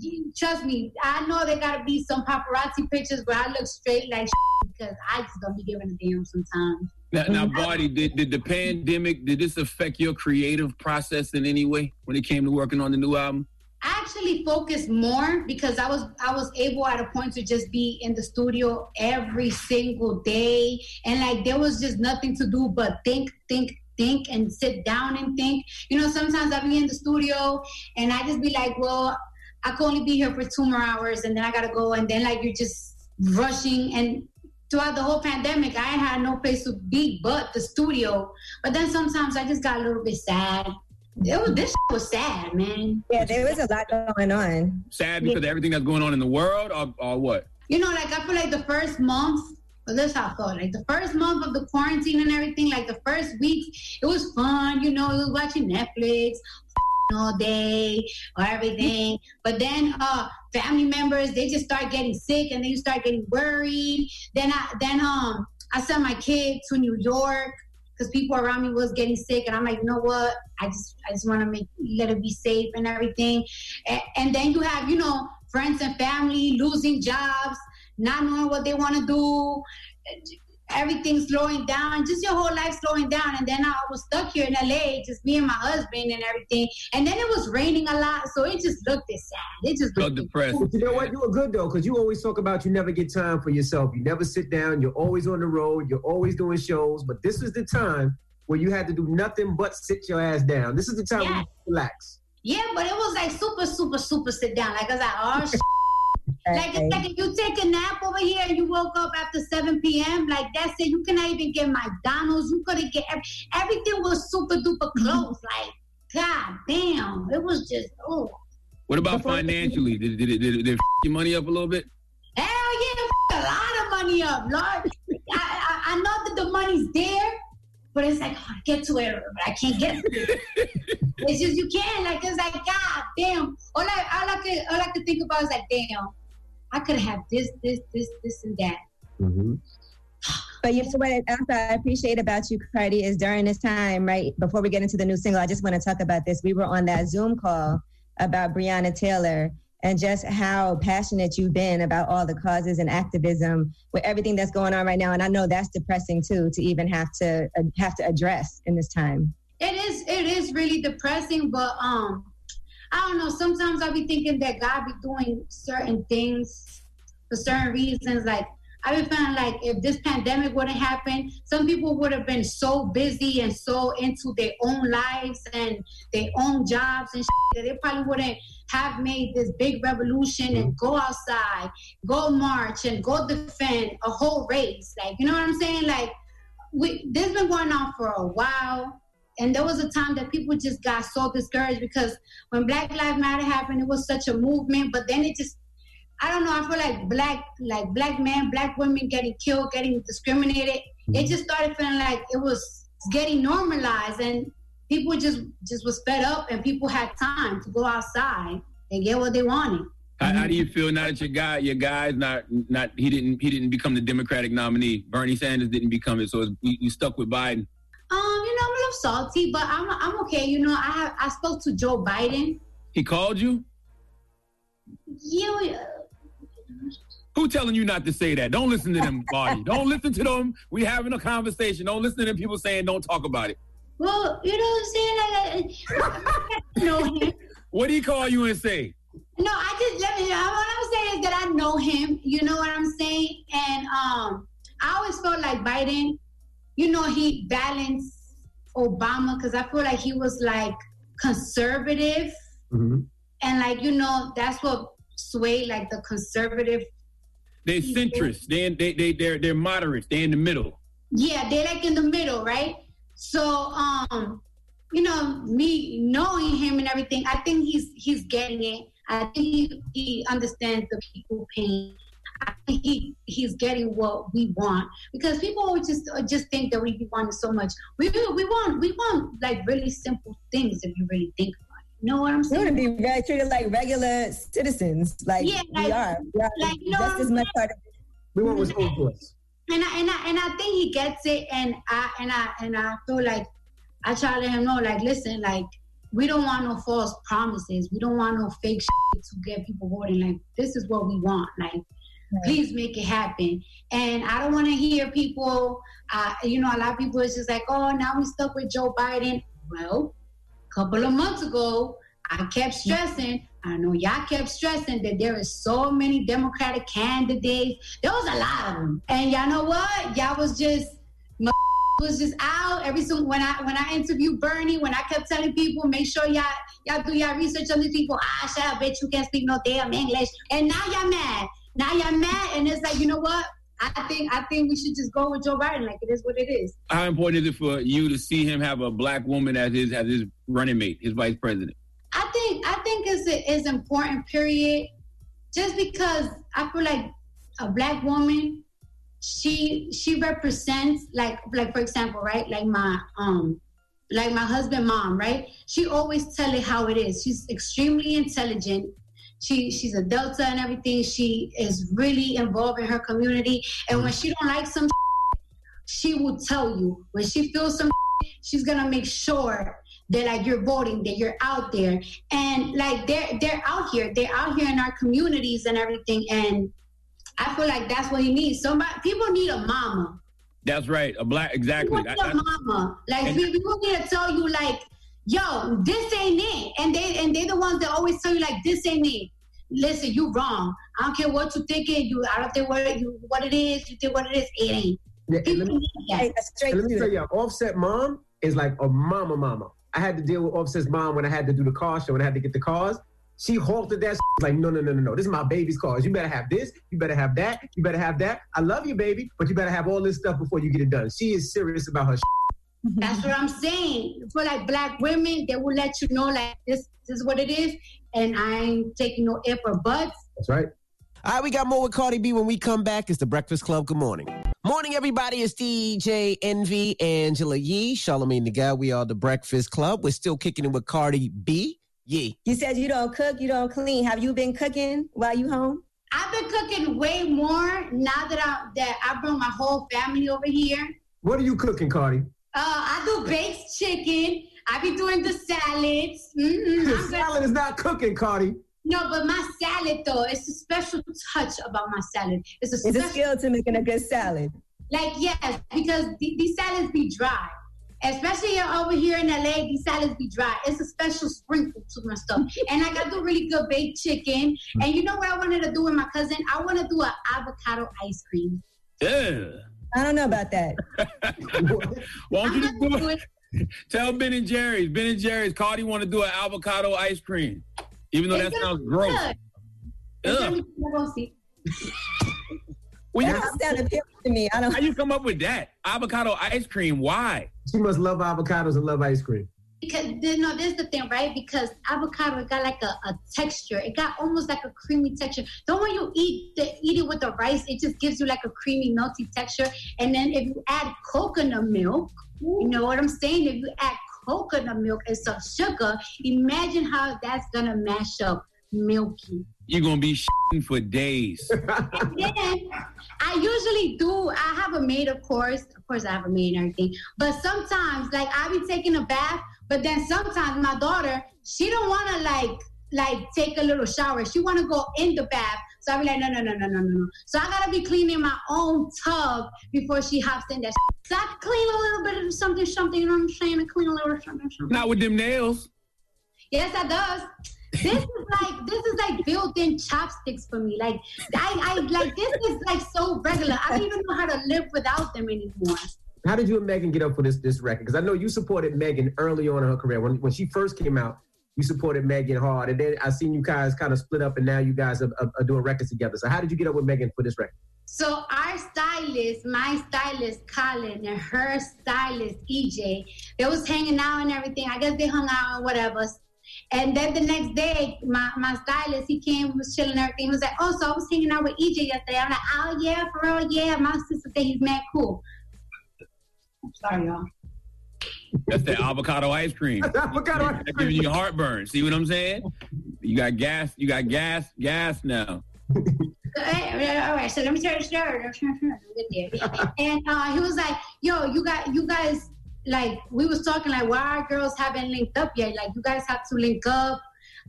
you- Trust me, I know there gotta be some paparazzi pictures where I look straight like because I just don't be giving a damn sometimes. Now, now, Bardi, did, did the pandemic did this affect your creative process in any way when it came to working on the new album? I actually focused more because I was I was able at a point to just be in the studio every single day. And like there was just nothing to do but think think think and sit down and think. You know sometimes I'll be in the studio and I just be like well I can only be here for two more hours and then I gotta go. And then like you're just rushing and throughout the whole pandemic I had no place to be but the studio but then sometimes I just got a little bit sad it was this was sad, man. Yeah, there was a lot going on. Sad because of everything that's going on in the world, or, or what? You know, like I feel like the first month. Well, this how I felt. Like the first month of the quarantine and everything, like the first weeks, it was fun. You know, it was watching Netflix all day or everything. But then uh family members they just start getting sick and then you start getting worried. Then I then um I sent my kid to New York because people around me was getting sick and I'm like, you know what? I just I just want to make let it be safe and everything. And, and then you have, you know, friends and family losing jobs, not knowing what they want to do everything slowing down, just your whole life slowing down. And then I was stuck here in LA, just me and my husband and everything. And then it was raining a lot, so it just looked sad. It just looked depressed. But you know what? You were good though, because you always talk about you never get time for yourself. You never sit down. You're always on the road. You're always doing shows. But this was the time where you had to do nothing but sit your ass down. This is the time Yeah. where you relax. Yeah, but it was like super, super, super sit down. Like I was like, oh shit. Like it's like if you take a nap over here and you woke up after 7 p.m., like that's it. You cannot even get McDonald's. You couldn't get every, everything was super duper mm-hmm. close. Like, god damn. It was just oh What about financially? Did, did, it- did, it- did it f- your money up a little bit? hell yeah, f- a lot of money up, Lord. I, I, I know that the money's there, but it's like, oh, get to it, but I can't get to it. it's just you can't. Like it's like, God damn. All I all I could all I could think about is like, damn, I could have this, this, this, this, and that. But you know what else I appreciate about you, Cardi, is during this time, right before we get into the new single, I just want to talk about this. We were on that Zoom call about Breonna Taylor and just how passionate you've been about all the causes and activism with everything that's going on right now. And I know that's depressing too to even have to uh, have to address in this time. It is it is really depressing, but um, I don't know. Sometimes I'll be thinking that God be doing certain things for certain reasons. Like I be feeling like if this pandemic wouldn't happen, some people would have been so busy and so into their own lives and their own jobs and shit that they probably wouldn't have made this big revolution and mm-hmm. go outside, go march and go defend a whole race. Like you know what I'm saying? Like we this been going on for a while. And there was a time that people just got so discouraged because when Black Lives Matter happened, it was such a movement, but then it just I don't know, I feel like black like black men, black women getting killed, getting discriminated. It just started feeling like it was getting normalized and people just just was fed up and people had time to go outside and get what they wanted. How, how do you feel now that your guy, your guy's not not he didn't he didn't become the Democratic nominee. Bernie Sanders didn't become it, so we, we stuck with Biden. Um, I'm salty, but I'm I'm okay. You know, I have I spoke to Joe Biden. He called you. You Who telling you not to say that? Don't listen to them, Barney. Don't listen to them. We having a conversation. Don't listen to them people saying don't talk about it. well, you know what I'm saying? Like, I, know him. What did he call you and say? No, I just let me. What I'm saying is that I know him. You know what I'm saying? And um, I always felt like Biden. You know, he balanced Obama because I feel like he was like conservative, and like you know that's what swayed like the conservative. They're centrists. They they they they're they're moderates. They're in the middle. Yeah, they're like in the middle, right? So um, you know, me knowing him and everything, I think he's he's getting it. I think he, he understands the people pain. I think he he's getting what we want because people always just uh, just think that we want wanting so much. We we want we want like really simple things if you really think about it. You know what I'm saying? We saying? want to be very treated like regular citizens, like Yeah, we like- are. We are like, you know just what as much part of We want what's owed to us. and I and I and I think he gets it, and I and I and I feel like I try to let him know, like, listen, like, we don't want no false promises. We don't want no fake shit to get people voting. Like, this is what we want. Like, please make it happen. And I don't want to hear people, uh, you know, a lot of people is just like, oh, now we stuck with Joe Biden. Well, a couple of months ago, I kept stressing. I know y'all kept stressing that there is so many Democratic candidates. There was a lot of them, and y'all know what? Y'all was just my was just out every so when I when I interviewed Bernie, when I kept telling people, make sure y'all y'all do y'all research on these people. Ah, shut up, bitch, you can't speak no damn English. And now y'all mad. Now y'all mad, and it's like, you know what? I think I think we should just go with Joe Biden. Like it is what it is. How important is it for you to see him have a black woman as his as his running mate, his vice president? I think I think it's is important. Period. Just because I feel like a black woman, she she represents like like for example, right? Like my um like my husband mom, right? She always tell it how it is. She's extremely intelligent. She she's a Delta and everything. She is really involved in her community. And when mm. she don't like some, she will tell you. When she feels some, she's gonna make sure that like you're voting, that you're out there, and like they're they're out here. They're out here in our communities and everything. And I feel like that's what you need. Somebody people need a mama. That's right. A black exactly. Need a mama. Like we, people need to tell you like, yo, this ain't it. And they and they're the ones that always tell you like this ain't it. Listen, you wrong. I don't care what you thinking. You I don't think what you what it is. You think what it is. It ain't. Yeah, let People me, need that. and let me tell you, Offset mom is like a mama mama. I had to deal with Offset's mom when I had to do the car show and I had to get the cars. She halted that like, no, no, no, no, no. This is my baby's cars. You better have this. You better have that. You better have that. I love you, baby, but you better have all this stuff before you get it done. She is serious about her. That's what I'm saying. For like black women, they will let you know like this, this is what it is, and I ain't taking no if or buts. That's right. All right, we got more with Cardi B when we come back. It's the Breakfast Club. Good morning. Morning, everybody. It's DJ Envy, Angela Yee, Charlamagne the Guy. We are the Breakfast Club. We're still kicking it with Cardi B. Yee. You said you don't cook, you don't clean. Have you been cooking while you home? I've been cooking way more now that I that I brought my whole family over here. What are you cooking, Cardi? Uh, I do baked chicken. I be doing the salads. Mm-mm, The salad is not cooking, Cardi. No, but my salad though, it's a special touch about my salad. It's a It's a skill to making a good salad. like yes, because th- these salads be dry. Especially over here in LA, these salads be dry. It's a special sprinkle to my stuff. And I got do really good baked chicken. And you know what I wanted to do with my cousin? I want to do an avocado ice cream. Yeah. I don't know about that. Why don't you just do it? Tell Ben and Jerry's. Ben and Jerry's. Cardi want to do an avocado ice cream, even though It's that sounds gross. Ugh. we're gonna see. Well, you, That sound to me. I don't. how you come up with that avocado ice cream? Why? She must love avocados and love ice cream. Because you know, this is the thing, right? Because avocado got like a, a texture. It got almost like a creamy texture. Then when you eat the eat it with the rice, it just gives you like a creamy, melty texture. And then if you add coconut milk, you know what I'm saying? If you add coconut milk and some sugar, imagine how that's gonna mash up milky. You're gonna be shitting for days. And then I usually do. I have a maid, of course. Of course, I have a maid and everything. But sometimes, like I be taking a bath, but then sometimes my daughter, she don't want to like like take a little shower. She want to go in the bath. So I be like, no, no, no, no, no, no, no. So I gotta be cleaning my own tub before she hops in that. So I clean a little bit of something, something. You know what I'm saying? I clean a little something, something. Not with them nails. Yes, I does. This is like this is like built-in chopsticks for me. Like I, I like this is like so regular. I don't even know how to live without them anymore. How did you and Megan get up for this this record? Because I know you supported Megan early on in her career. When when she first came out, you supported Megan hard, and then I seen you guys kind of split up, and now you guys are, are, are doing records together. So how did you get up with Megan for this record? So our stylist, my stylist Kollin, and her stylist EJ, they was hanging out and everything. I guess they hung out and whatever. And then the next day, my, my stylist, he came, was chilling and everything. He was like, oh, so I was hanging out with EJ yesterday. I'm like, oh, yeah, for real, yeah. My sister said he's mad cool. I'm sorry, y'all. That's the avocado ice cream. avocado ice That's giving you heartburn. See what I'm saying? You got gas. You got gas. Gas now. All right, so let me turn the story. Let me turn the story. And uh, he was like, "Yo, you got, you guys, like, we was talking like, why our girls haven't linked up yet? Like, you guys have to link up.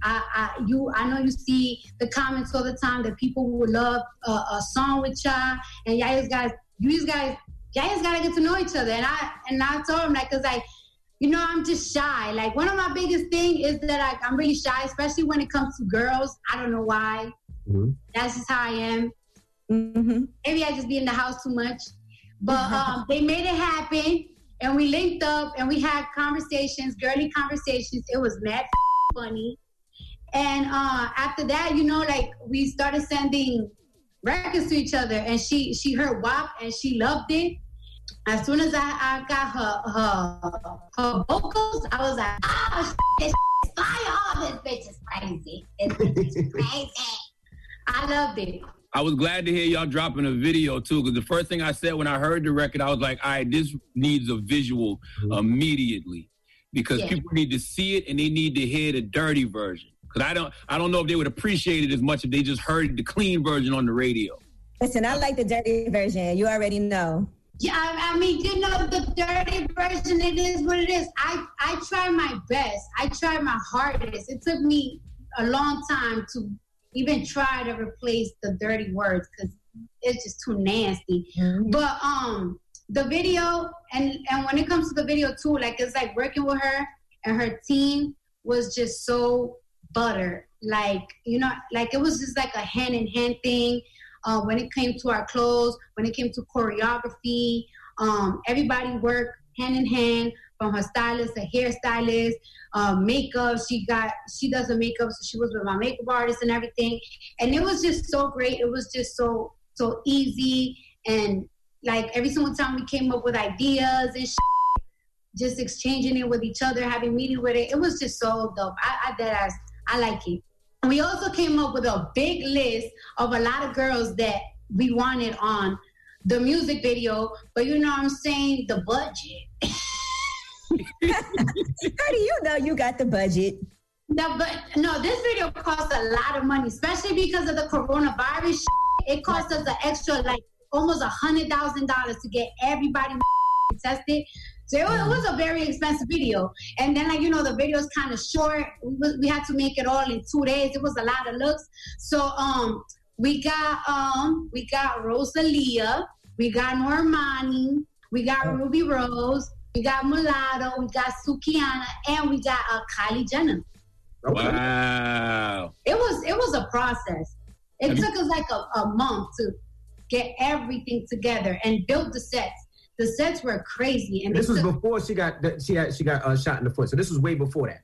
I, I, you, I know you see the comments all the time that people would love a, a song with y'all, and y'all just guys, you guys, y'all just gotta get to know each other. And I, and I told him like, cause like, you know, I'm just shy. Like, one of my biggest thing is that like, I'm really shy, especially when it comes to girls. I don't know why. That's just how I am. Maybe I just be in the house too much. But um, they made it happen, and we linked up, and we had conversations, girly conversations. It was mad funny. And uh, after that, you know, like we started sending records to each other, and she she heard WAP and she loved it. As soon as I, I got her her her vocals, I was like, oh, shit, this fire! Oh, this bitch is crazy. This bitch is crazy. I loved it. I was glad to hear y'all dropping a video too, because the first thing I said when I heard the record, I was like, all right, this needs a visual mm-hmm. immediately. Because Yeah. people need to see it and they need to hear the dirty version. Because I don't I don't know if they would appreciate it as much if they just heard the clean version on the radio. Listen, I like the dirty version. You already know. Yeah, I, I mean, you know, the dirty version, it is what it is. I, I try my best. I try my hardest. It took me a long time to even try to replace the dirty words because it's just too nasty. But um, the video and and when it comes to the video too, like it's like working with her and her team was just so butter. Like you know, like it was just like a hand in hand thing. Uh, when it came to our clothes, when it came to choreography, um, everybody worked hand in hand from her stylist, her hairstylist, uh, makeup. She got she does the makeup, so she was with my makeup artist and everything. And it was just so great. It was just so so easy and like every single time we came up with ideas and shit, just exchanging it with each other, having meeting with it. It was just so dope. I, I dead ass, I like it. We also came up with a big list of a lot of girls that we wanted on the music video, but you know what I'm saying? The budget. How do you know you got the budget? No, but no, this video cost a lot of money, especially because of the coronavirus. shit. It cost us an extra like almost a hundred thousand dollars to get everybody tested. So it was, it was a very expensive video. And then like you know the video is kind of short. We, we had to make it all in two days. It was a lot of looks. So um we got um we got Rosalia, we got Normani, we got Rubi Rose, we got Mulatto, we got Sukihana, and we got uh, Kylie Jenner. Wow. It was it was a process. It Have you- took us like a, a month to get everything together and build the sets. The sets were crazy, and This was took, before she got that- she had she got uh, shot in the foot. So this was way before that.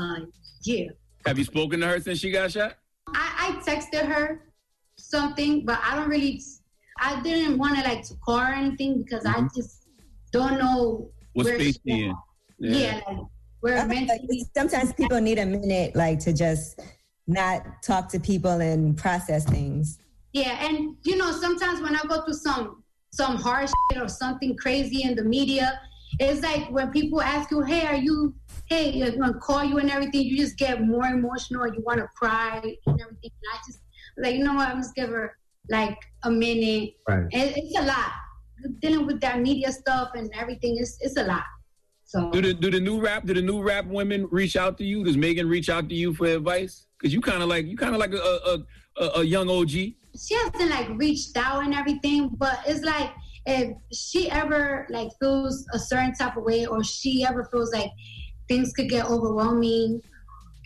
uh, yeah. Have you spoken to her since she got shot? I, I texted her something, but I don't really. I didn't want to like to call or anything because I just don't know What where space she she in? Yeah, like where mentally. Sometimes people need a minute, like to just not talk to people and process things. Yeah, and you know, sometimes when I go through some some hard shit or something crazy in the media, it's like when people ask you, "Hey, are you? Hey, I'm gonna call you and everything." You just get more emotional. You want to cry and everything. And I just like, you know what? I'm just give her like a minute. Right. It, it's a lot dealing with that media stuff and everything. It's it's a lot. So Do the do the new rap do the new rap women reach out to you? Does Megan reach out to you for advice? Because you kind of like you kind of like a, a a a young OG. she hasn't like reached out and everything, but it's like if she ever like feels a certain type of way or she ever feels like things could get overwhelming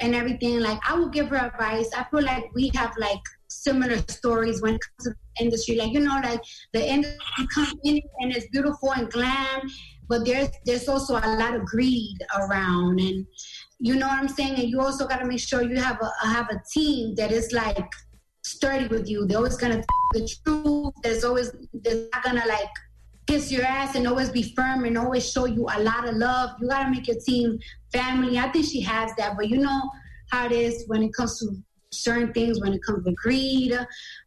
and everything, like I will give her advice. I feel like we have like similar stories when it comes to the industry. Like, you know, like the industry comes in and it's beautiful and glam, but there's there's also a lot of greed around and you know what I'm saying? And you also gotta make sure you have a have a team that is like sturdy with you. They're always gonna the truth. There's always they're not gonna like kiss your ass and always be firm and always show you a lot of love. You gotta make your team family. I think she has that, but you know how it is when it comes to certain things, when it comes to greed,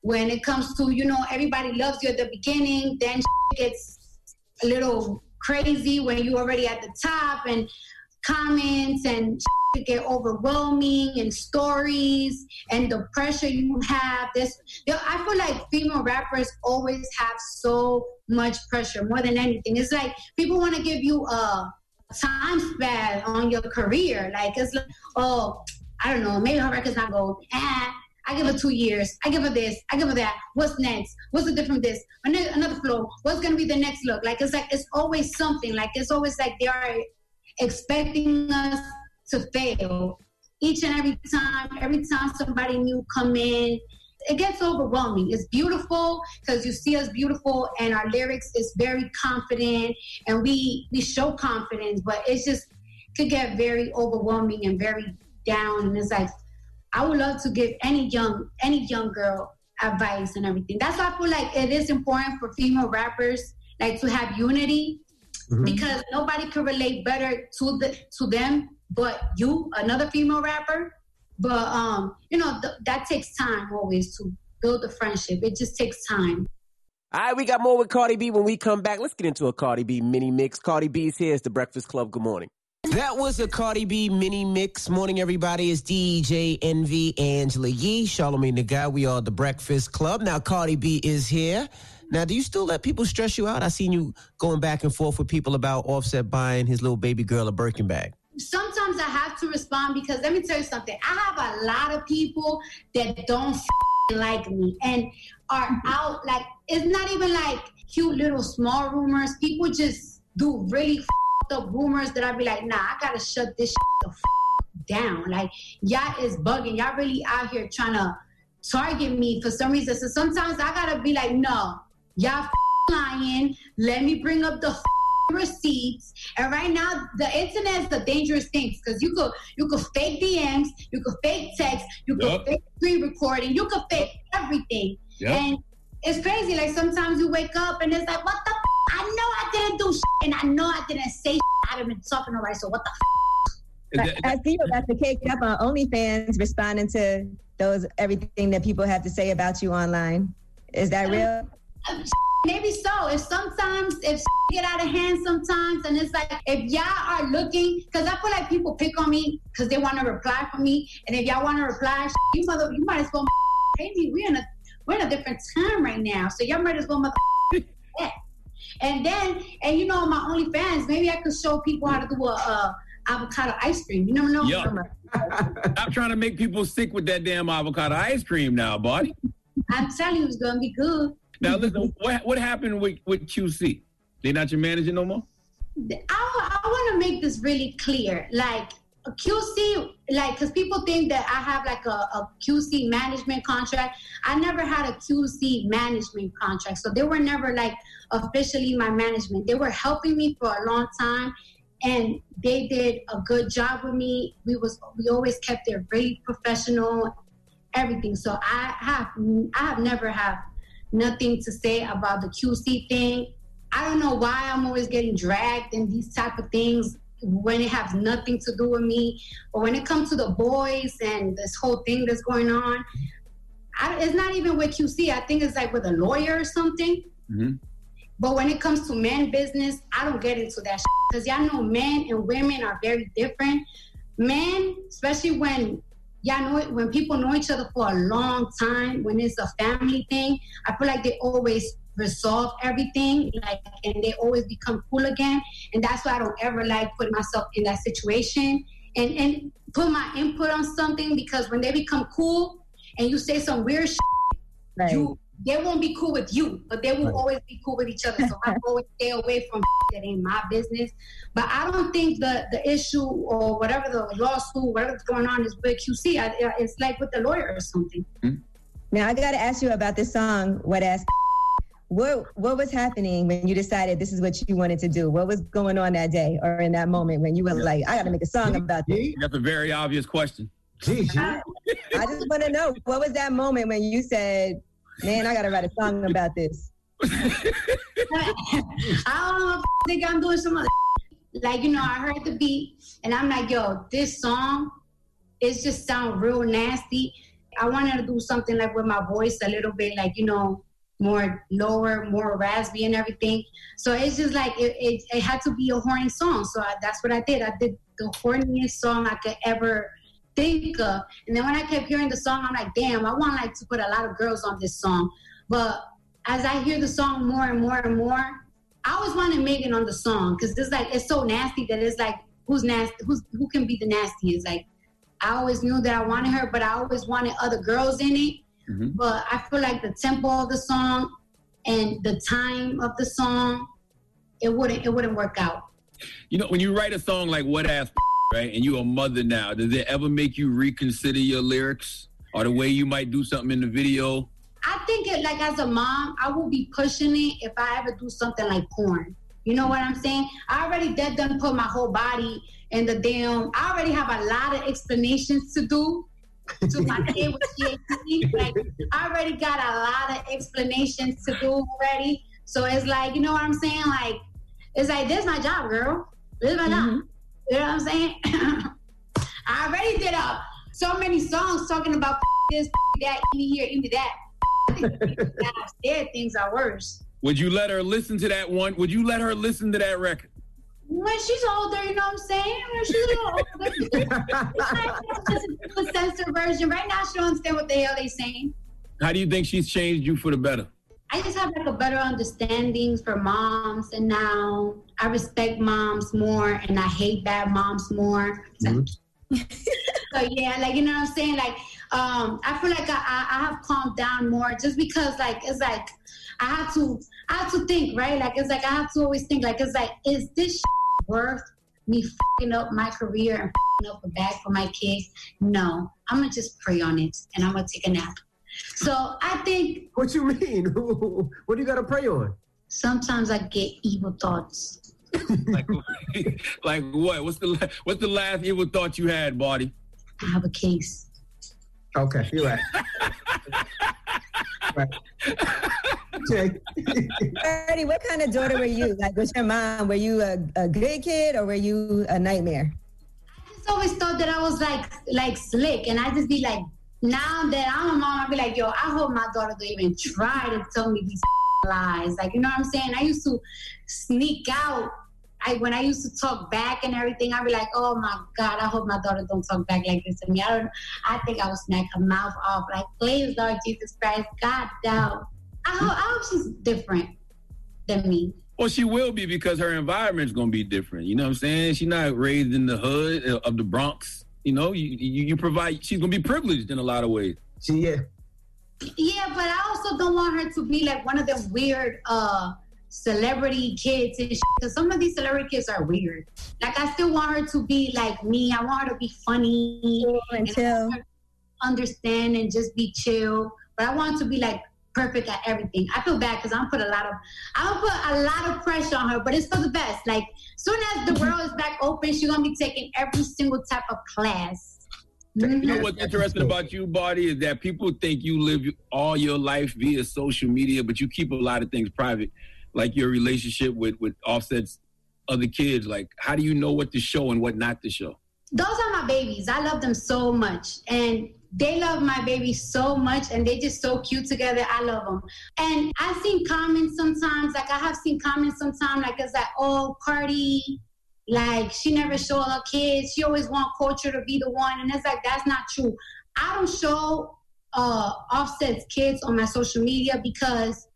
when it comes to, you know, everybody loves you at the beginning, then gets a little crazy when you already at the top and comments and to get overwhelming and stories and the pressure you have. This, I feel like female rappers always have so much pressure more than anything. It's like people want to give you a time span on your career. Like it's like, oh, I don't know, maybe her record's not gold. Ah, I give her two years. I give her this. I give her that. What's next? What's the different this? Another, another flow. What's gonna be the next look? Like it's like it's always something. Like it's always like they are expecting us to fail each and every time. Every time somebody new come in, it gets overwhelming. It's beautiful because you see us beautiful, and our lyrics is very confident, and we we show confidence. But it's just could get very overwhelming and very down. And it's like I would love to give any young any young girl advice and everything. That's why I feel like it is important for female rappers like to have unity Mhm. because nobody can relate better to the to them but you, another female rapper. But um, you know th- that takes time always to build a friendship. It just takes time. All right, we got more with Cardi B when we come back. Let's get into a Cardi B mini mix. Cardi B's here. It's the Breakfast Club. Good morning. That was a Cardi B mini mix. Morning, everybody. It's DJ Envy, Angela Yee, Charlamagne the Guy. We are the Breakfast Club. Now, Cardi B is here. Now, do you still let people stress you out? I seen you going back and forth with people about Offset buying his little baby girl a Birkin bag. Sometimes I have to respond because let me tell you something. I have a lot of people that don't like me and are mm-hmm. out like it's not even like cute little small rumors. People just do really up rumors that I'd be like, nah, I gotta shut this shit the f- down. Like y'all is bugging. Y'all really out here trying to target me for some reason. So sometimes I gotta be like, no, y'all lying. Let me bring up the receipts. And right now, the internet is a dangerous thing because you could you could fake DMs, you could fake text, you could Yup. fake screen recording, you could fake everything. Yup. And it's crazy. Like sometimes you wake up and it's like, what the? F-? I know I didn't do shit, and I know I didn't say. Shit. I haven't been talking to nobody. So what the? F-? I see you about to cake up on OnlyFans, responding to those everything that people have to say about you online. Is that um, real? Um, Maybe so. If sometimes if get out of hand sometimes, and it's like if y'all are looking, because I feel like people pick on me because they want to reply for me, and if y'all want to reply, you mother, you might as well pay me. We're in a we're in a different time right now, so y'all might as well mother. that. And then, and you know, my OnlyFans, maybe I could show people how to do a, uh avocado ice cream. You never know. I'm trying to make people sick with that damn avocado ice cream now, buddy. I'm telling you, it's gonna be good. Now listen, what what happened with, with QC? They not your manager no more? I, I want to make this really clear. Like QC, like because people think that I have like a, a QC management contract. I never had a QC management contract, so they were never like officially my management. They were helping me for a long time, and they did a good job with me. We was we always kept it really professional, everything. So I have I have never have nothing to say about the QC thing. I don't know why I'm always getting dragged in these type of things when it has nothing to do with me. But when it comes to the boys and this whole thing that's going on, I, it's not even with QC. I think it's like with a lawyer or something. Mm-hmm. But when it comes to men business, I don't get into that because y'all know men and women are very different. Men, especially when y'all know it, when people know each other for a long time, when it's a family thing, I feel like they always resolve everything, like, and they always become cool again. And that's why I don't ever like put myself in that situation and and put my input on something because when they become cool and you say some weird shit, you they won't be cool with you, but they will always be cool with each other. So I always stay away from that ain't my business. But I don't think the the issue or whatever the lawsuit, whatever's going on is with QC. I, it's like with the lawyer or something. Hmm? Now I got to ask you about this song, "Wet Ass." What what was happening when you decided this is what you wanted to do? What was going on that day or in that moment when you were like, "I got to make a song about this"? That's a very obvious question. I, I just want to know what was that moment when you said, "Man, I got to write a song about this." I don't know if think I'm doing some other like you know I heard the beat and I'm like yo this song it just sound real nasty. I wanted to do something like with my voice a little bit like you know more lower, more raspy and everything. So it's just like it, it, it had to be a horny song. So I, that's what I did. I did the horniest song I could ever think of. And then when I kept hearing the song, I'm like, damn, I want like to put a lot of girls on this song. But as I hear the song more and more and more, I always wanted Megan on the song because it's like it's so nasty that it's like who's nasty, who's who can be the nastiest? Like I always knew that I wanted her, but I always wanted other girls in it. Mm-hmm. But I feel like the tempo of the song and the time of the song, it wouldn't it wouldn't work out. You know, when you write a song like "What Ass," right, and you're a mother now, does it ever make you reconsider your lyrics or the way you might do something in the video? I think it like as a mom, I will be pushing it if I ever do something like porn. You know what I'm saying? I already dead done put my whole body in the damn. I already have a lot of explanations to do to my kid with CAT. Like I already got a lot of explanations to do already. So it's like, you know what I'm saying? Like, it's like this is my job, girl. This is my mm-hmm. job. You know what I'm saying? I already did uh, so many songs talking about this, that, even here, even that. I downstairs things are worse. Would you let her listen to that one? Would you let her listen to that record? When she's older, you know what I'm saying? When she's a little older, listen to the censored version. Right now, she don't understand what the hell they saying. How do you think she's changed you for the better? I just have like a better understanding for moms, and now I respect moms more, and I hate bad moms more. So yeah, like you know what I'm saying. Like um, I feel like I, I, I have calmed down more just because like it's like I have to I have to think right. Like it's like I have to always think like it's like is this worth me fucking up my career and fucking up a bag for my kids? No, I'm gonna just pray on it and I'm gonna take a nap. So I think. What you mean? what do you got to pray on? Sometimes I get evil thoughts. like, like what? What's the what's the last evil thought you had, Bardi? I have a case. Okay, you're right. right. Jay. Bertie, what kind of daughter were you? Like, was your mom? Were you a, a good kid or were you a nightmare? I just always thought that I was like like slick, and I just be like, now that I'm a mom, I'd be like, yo, I hope my daughter don't even try to tell me these lies. Like, you know what I'm saying? I used to sneak out. I when I used to talk back and everything, I'd be like, oh my God, I hope my daughter don't talk back like this to me. I don't I think I would smack her mouth off. Like, please, Lord Jesus Christ, God no. I hope, I hope she's different than me. Well, she will be because her environment's gonna be different. You know what I'm saying? She's not raised in the hood uh, of the Bronx. You know, you you, you provide. She's gonna be privileged in a lot of ways. She yeah. Yeah, but I also don't want her to be like one of them weird uh celebrity kids and because some of these celebrity kids are weird. Like I still want her to be like me. I want her to be funny and chill. Understand and just be chill. But I want to be like perfect at everything. I feel bad because I'm put a lot of I'm put a lot of pressure on her, but it's for the best. Like soon as the world is back open, she's gonna be taking every single type of class. You know mm-hmm. what's interesting about you, Bardi, is that people think you live all your life via social media, but you keep a lot of things private, like your relationship with with Offset's other kids. Like, how do you know what to show and what not to show? Those are my babies. I love them so much, and they love my baby so much, and they just so cute together. I love them. And I've seen comments sometimes, like I have seen comments sometimes, like it's like, oh, Cardi, like she never show her kids. She always want Kulture to be the one, and it's like that's not true. I don't show uh, Offset's kids on my social media because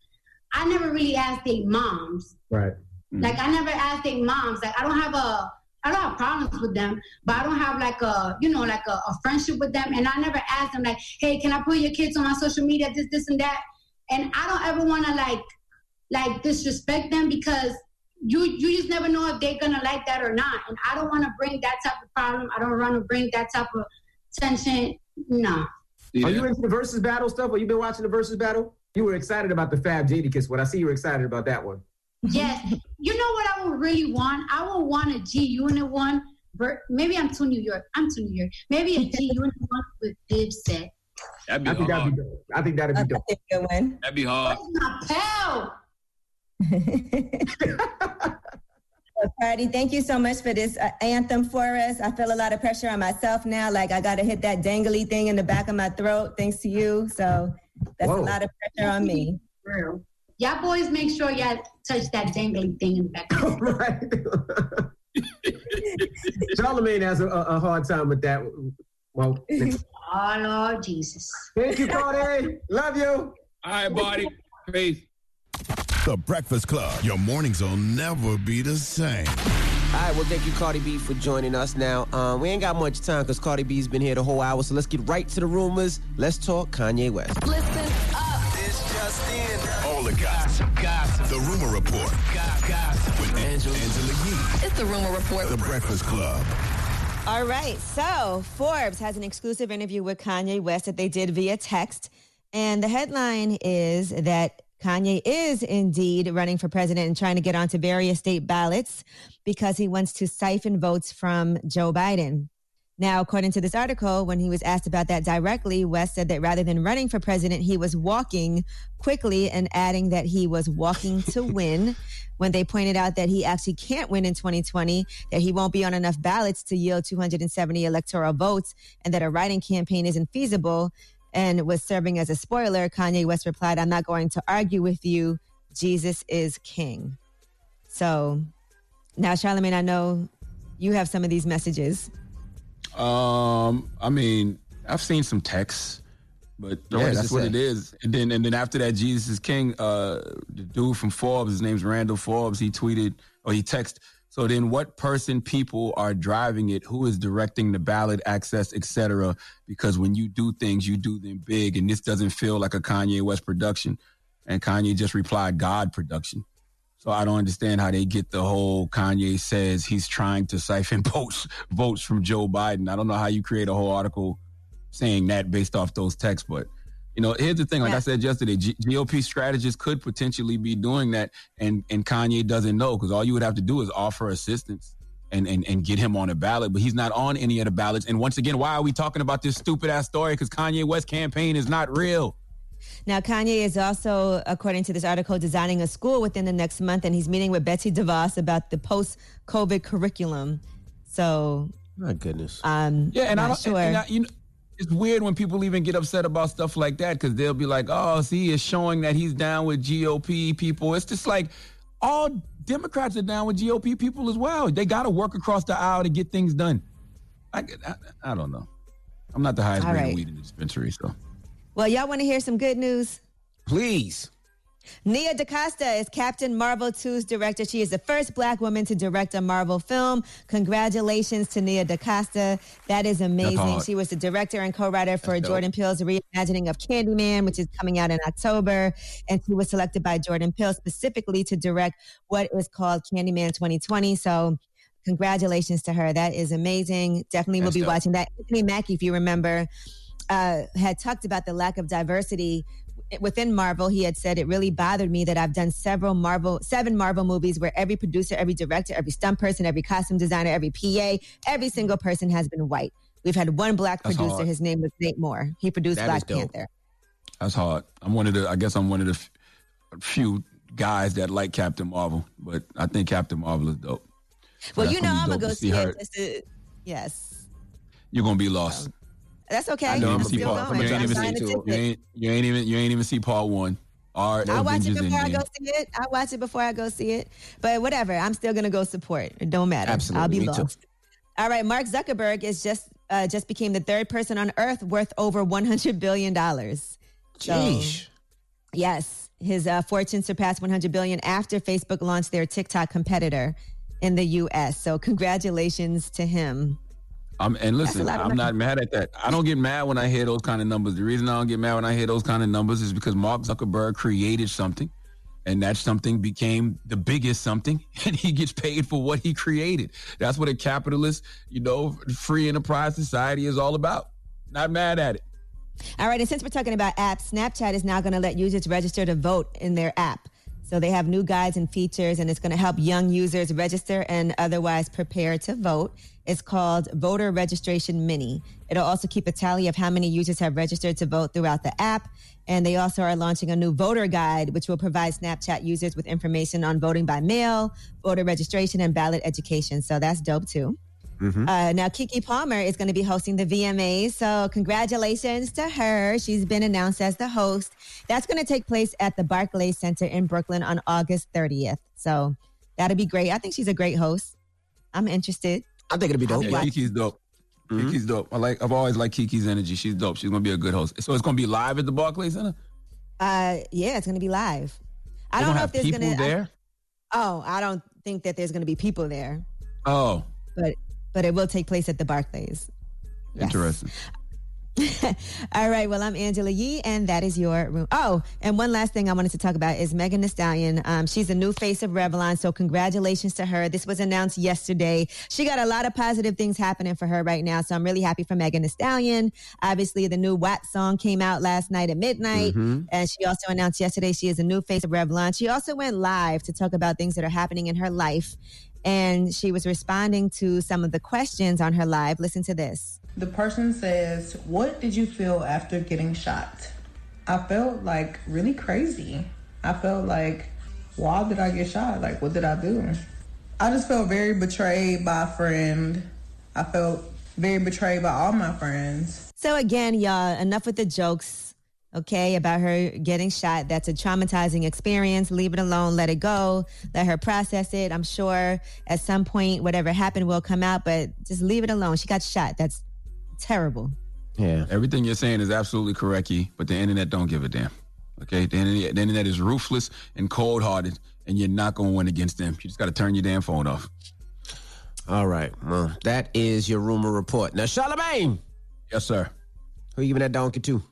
I never really asked their moms. Right. Like I never asked their moms. Like I don't have a I don't have problems with them, but I don't have like a you know like a, a friendship with them. And I never ask them like, hey, can I put your kids on my social media? This, this, and that. And I don't ever want to like like disrespect them because you you just never know if they're gonna like that or not. And I don't want to bring that type of problem. I don't want to bring that type of tension. No. Are you into the Verzuz battle stuff? Or you been watching the Verzuz battle? You were excited about the Fab Jadakiss one. I see you were excited about that one. Yes. You know what I would really want? I would want a G Unit one. But maybe I'm too New York. I'm too New York. Maybe a G Unit one with Dipset. That'd be I think hard. that'd be dope. I think that'd be dope. Good one. That'd be hard. My pal. Well, Patty, thank you so much for this uh, anthem for us. I feel a lot of pressure on myself now. Like I got to hit that dangly thing in the back of my throat, thanks to you. So that's Whoa. a lot of pressure on me. Real. Y'all boys make sure y'all touch that dangly thing in the back. Charlamagne has a, a a hard time with that. Well, oh Lord Jesus. thank you, Cardi. Love you. All right, Bardi. Peace. The Breakfast Club. Your mornings will never be the same. All right, well, thank you, Cardi B, for joining us. Now, um, we ain't got much time because Cardi B's been here the whole hour, so let's get right to the rumors. Let's talk Kanye West. Listen gossip. Gossip. The Rumor Report Gossip. with Angela, Angela Yee. It's the rumor report. The Breakfast Club. All right. So Forbes has an exclusive interview with Kanye West that they did via text. And the headline is that Kanye is indeed running for president and trying to get onto various state ballots because he wants to siphon votes from Joe Biden. Now, according to this article, when he was asked about that directly, West said that rather than running for president, he was walking quickly and adding that he was walking to win. When they pointed out that he actually can't win in 2020, that he won't be on enough ballots to yield 270 electoral votes, and that a write-in campaign isn't feasible, and was serving as a spoiler, Kanye West replied, I'm not going to argue with you. Jesus is king. So now, Charlamagne, I know you have some of these messages. Um, I mean, I've seen some texts, but yeah, that's what say? it is. And then and then after that, Jesus is King. Uh, the dude from Forbes, his name's Randall Forbes. He tweeted or he texted. So then, what person, people are driving it? Who is directing the ballot access, etc.? Because when you do things, you do them big, and this doesn't feel like a Kanye West production. And Kanye just replied, "God production." So I don't understand how they get the whole Kanye says he's trying to siphon votes votes from Joe Biden. I don't know how you create a whole article saying that based off those texts, but you know, here's the thing. Like I said yesterday, G- GOP strategists could potentially be doing that, and and Kanye doesn't know because all you would have to do is offer assistance and and and get him on a ballot. But he's not on any of the ballots. And once again, why are we talking about this stupid ass story? Because Kanye West campaign is not real. Now, Kanye is also, according to this article, designing a school within the next month, and he's meeting with Betsy DeVos about the post-COVID curriculum. So, my goodness, um, Yeah, and I not don't. sure. And, and I, you know, it's weird when people even get upset about stuff like that because they'll be like, "Oh, see, it's showing that he's down with GOP people." It's just like all Democrats are down with GOP people as well. They got to work across the aisle to get things done. I, I, I don't know. I'm not the highest All grade right. of weed in the dispensary, so well, y'all want to hear some good news? Please. Nia DaCosta is Captain Marvel 2's director. She is the first black woman to direct a Marvel film. Congratulations to Nia DaCosta. That is amazing. She was the director and co-writer for. Jordan Peele's reimagining of Candyman, which is coming out in October. And she was selected by Jordan Peele specifically to direct what is called Candyman 2020. So congratulations to her. That is amazing. Definitely will be dope. watching that. Anthony Mackie, if you remember, uh, had talked about the lack of diversity within Marvel. He had said it really bothered me that I've done several Marvel, seven Marvel movies where every producer, every director, every stunt person, every costume designer, every PA, every single person has been white. We've had one black That's producer. hard. His name was Nate Moore. He produced That Black. Panther. that's hard. I'm one of the. I guess I'm one of the f- few guys that like Captain Marvel, but I think Captain Marvel is dope. Well, you know I'm gonna go to see her. it. Yes, You're gonna be lost. That's okay. I know I'm see part. You ain't, even see, you, ain't, you ain't even you ain't even see part one. All right, I'll watch it before I go see it. I'll watch it before I go see it. But whatever, I'm still gonna go support. It don't matter. Absolutely, I'll be me too. lost. All right, Mark Zuckerberg is just uh, just became the third person on Earth worth over 100 billion dollars. Sheesh. yes, his uh, fortune surpassed 100 billion after Facebook launched their TikTok competitor in the U.S. So congratulations to him. I'm, and listen, I'm money. not mad at that. I don't get mad when I hear those kind of numbers. The reason I don't get mad when I hear those kind of numbers is because Mark Zuckerberg created something, and that something became the biggest something, and he gets paid for what he created. That's what a capitalist, you know, free enterprise society is all about. Not mad at it. All right, and since we're talking about apps, Snapchat is now going to let users register to vote in their app. So they have new guides and features, and it's going to help young users register and otherwise prepare to vote. It's called Voter Registration Mini. It'll also keep a tally of how many users have registered to vote throughout the app. And they also are launching a new voter guide, which will provide Snapchat users with information on voting by mail, voter registration, and ballot education. So that's dope too. Uh, now, Keke Palmer is going to be hosting the VMAs. So, congratulations to her. She's been announced as the host. That's going to take place at the Barclays Center in Brooklyn on August 30th. So, that'll be great. I think she's a great host. I'm interested. I think it'll be dope. Yeah, Keke's dope. Keke's dope. I like. I've always liked Keke's energy. She's dope. She's gonna be a good host. So it's gonna be live at the Barclays Center. Uh, yeah, it's going to be live. I They don't gonna know have if there's people going to. there. Oh, I don't think that there's going to be people there, Oh, but but it will take place at the Barclays. interesting. All right. Well, I'm Angela Yee, and that is your room. Oh, and one last thing I wanted to talk about is Megan Thee Stallion. Um, she's a new face of Revlon, so congratulations to her. This was announced yesterday. She got a lot of positive things happening for her right now, so I'm really happy for Megan Thee Stallion. Obviously, the new WAP song came out last night at midnight, Mhm. and she also announced yesterday she is a new face of Revlon. She also went live to talk about things that are happening in her life. And she was responding to some of the questions on her live. Listen to this. The person says, What did you feel after getting shot? I felt like really crazy. I felt like, why did I get shot? Like, what did I do? I just felt very betrayed by a friend. I felt very betrayed by all my friends. So, again, y'all, enough with the jokes, okay, about her getting shot. That's a traumatizing experience. Leave it alone. Let it go. Let her process it. I'm sure at some point, whatever happened will come out, but just leave it alone. She got shot. That's terrible. Yeah. Everything you're saying is absolutely correct, Yee, but the internet don't give a damn. Okay? The internet, the internet is ruthless and cold hearted, and you're not going to win against them. You just got to turn your damn phone off. All right. Well, that is your rumor report. Now, Charlamagne. Yes, sir. Who you giving that donkey to?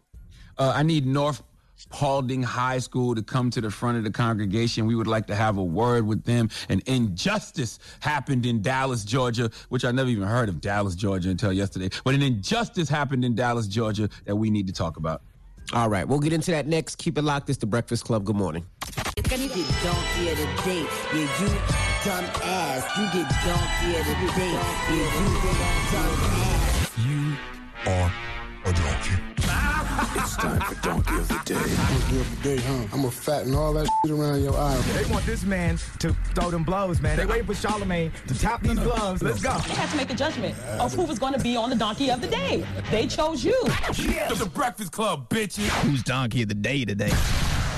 Uh, I need North Paulding High School to come to the front of the congregation. We would like to have a word with them. An injustice happened in Dallas, Georgia, which I never even heard of Dallas, Georgia until yesterday. But an injustice happened in Dallas, Georgia that we need to talk about. All right. We'll get into that next. Keep it locked. It's the Breakfast Club. Good morning. You get donkey of the day, yeah, you dumb ass. You get donkey of the day, yeah, you dumb ass. You are a donkey. It's time for donkey of the day. Donkey of the day, huh? I'm gonna fatten all that shit around your eye. They want this man to throw them blows, man. They waiting for Charlamagne to tap these gloves. Let's go. They have to make a judgment of who was going to be on the donkey of the day. They chose you. It's the Breakfast Club, bitches. Who's donkey of the day today?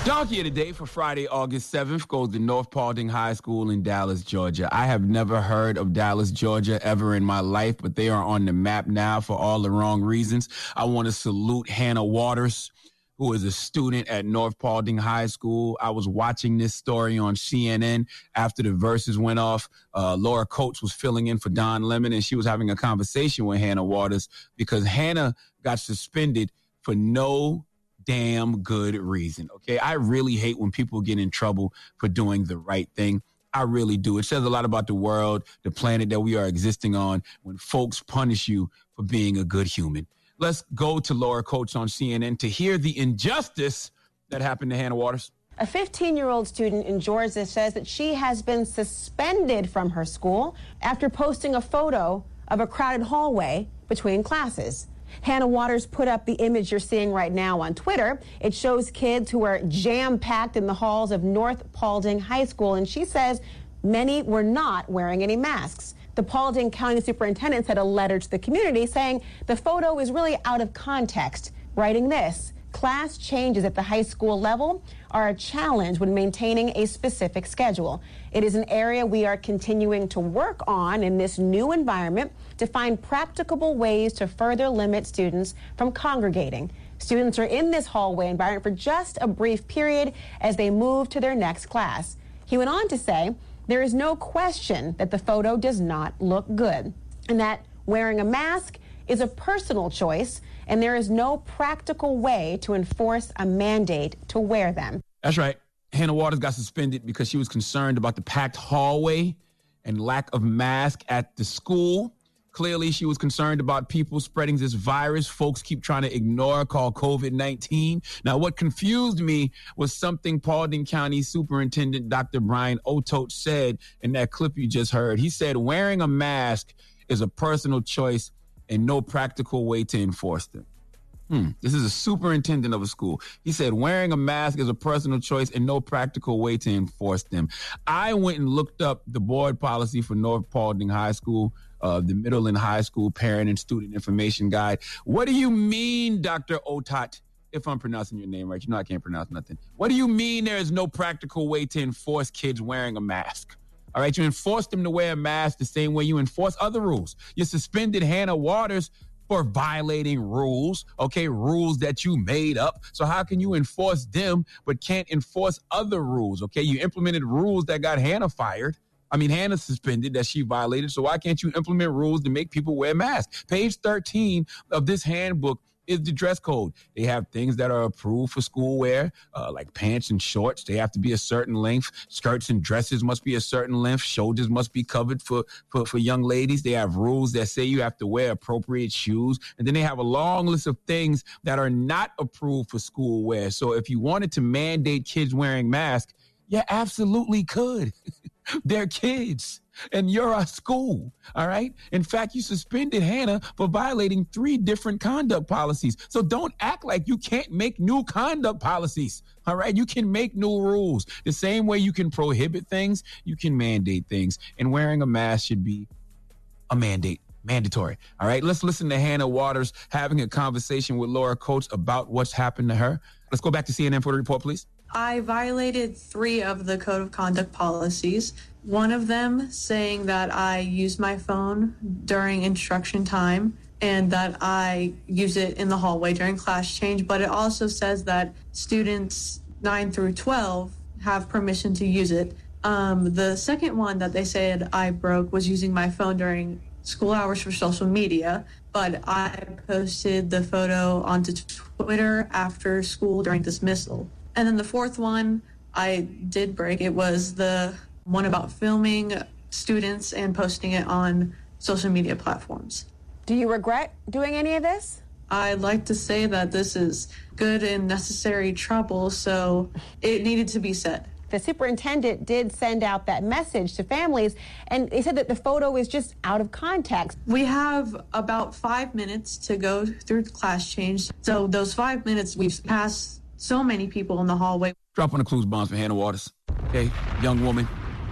Donkey of the Day for Friday, August 7th goes to North Paulding High School in Dallas, Georgia. I have never heard of Dallas, Georgia ever in my life, but they are on the map now for all the wrong reasons. I want to salute Hannah Watters, who is a student at North Paulding High School. I was watching this story on CNN after the Verzuz went off. Uh, Laura Coates was filling in for Don Lemon, and she was having a conversation with Hannah Watters because Hannah got suspended for no damn good reason. Okay. I really hate when people get in trouble for doing the right thing. I really do. It says a lot about the world, the planet that we are existing on when folks punish you for being a good human. Let's go to Laura Coates on CNN to hear the injustice that happened to Hannah Watters. A 15 year old student in Georgia says that she has been suspended from her school after posting a photo of a crowded hallway between classes. Hannah Watters put up the image you're seeing right now on Twitter. It shows kids who are jam packed in the halls of North Paulding High School, and she says many were not wearing any masks. The Paulding County Superintendent sent a letter to the community saying the photo is really out of context, writing this class changes at the high school level are a challenge when maintaining a specific schedule. It is an area we are continuing to work on in this new environment to find practicable ways to further limit students from congregating. Students are in this hallway environment for just a brief period as they move to their next class. He went on to say, there is no question that the photo does not look good and that wearing a mask is a personal choice and there is no practical way to enforce a mandate to wear them. That's right. Hannah Watters got suspended because she was concerned about the packed hallway and lack of mask at the school. Clearly, she was concerned about people spreading this virus folks keep trying to ignore called COVID 19. Now, what confused me was something Paulding County Superintendent Dr. Brian Otott said in that clip you just heard. He said, wearing a mask is a personal choice and no practical way to enforce them. Hmm. This is a superintendent of a school. He said wearing a mask is a personal choice and no practical way to enforce them. I went and looked up the board policy for North Paulding High School, uh, the middle and high school parent and student information guide. What do you mean, Dr. Otott? If I'm pronouncing your name right, you know I can't pronounce nothing. What do you mean there is no practical way to enforce kids wearing a mask? All right, you enforce them to wear a mask the same way you enforce other rules. You suspended Hannah Watters for violating rules, okay, rules that you made up. So how can you enforce them but can't enforce other rules, okay? You implemented rules that got Hannah fired. I mean, Hannah suspended that she violated. So why can't you implement rules to make people wear masks? Page 13 of this handbook is the dress code. They have things that are approved for school wear, uh, like pants and shorts. They have to be a certain length. Skirts and dresses must be a certain length. Shoulders must be covered for, for, for young ladies. They have rules that say you have to wear appropriate shoes. And then they have a long list of things that are not approved for school wear. So if you wanted to mandate kids wearing masks, you absolutely could. They're kids. And you're a school, all right? In fact, you suspended Hannah for violating three different conduct policies. So don't act like you can't make new conduct policies, all right? You can make new rules. The same way you can prohibit things, you can mandate things. And wearing a mask should be a mandate, mandatory. All right, let's listen to Hannah Watters having a conversation with Laura Coates about what's happened to her. Let's go back to CNN for the report, please. I violated three of the code of conduct policies. One of them saying that I use my phone during instruction time and that I use it in the hallway during class change, but it also says that students 9 through 12 have permission to use it. Um, the second one that they said I broke was using my phone during school hours for social media, but I posted the photo onto Twitter after school during dismissal. And then the fourth one I did break. It was the one about filming students and posting it on social media platforms. Do you regret doing any of this? I'd like to say that this is good and necessary trouble, so it needed to be said. The superintendent did send out that message to families, and they said that the photo is just out of context. We have about five minutes to go through class change. So, those five minutes, we've passed so many people in the hallway. Dropping on the clues bombs for Hannah Watters. Okay, young woman,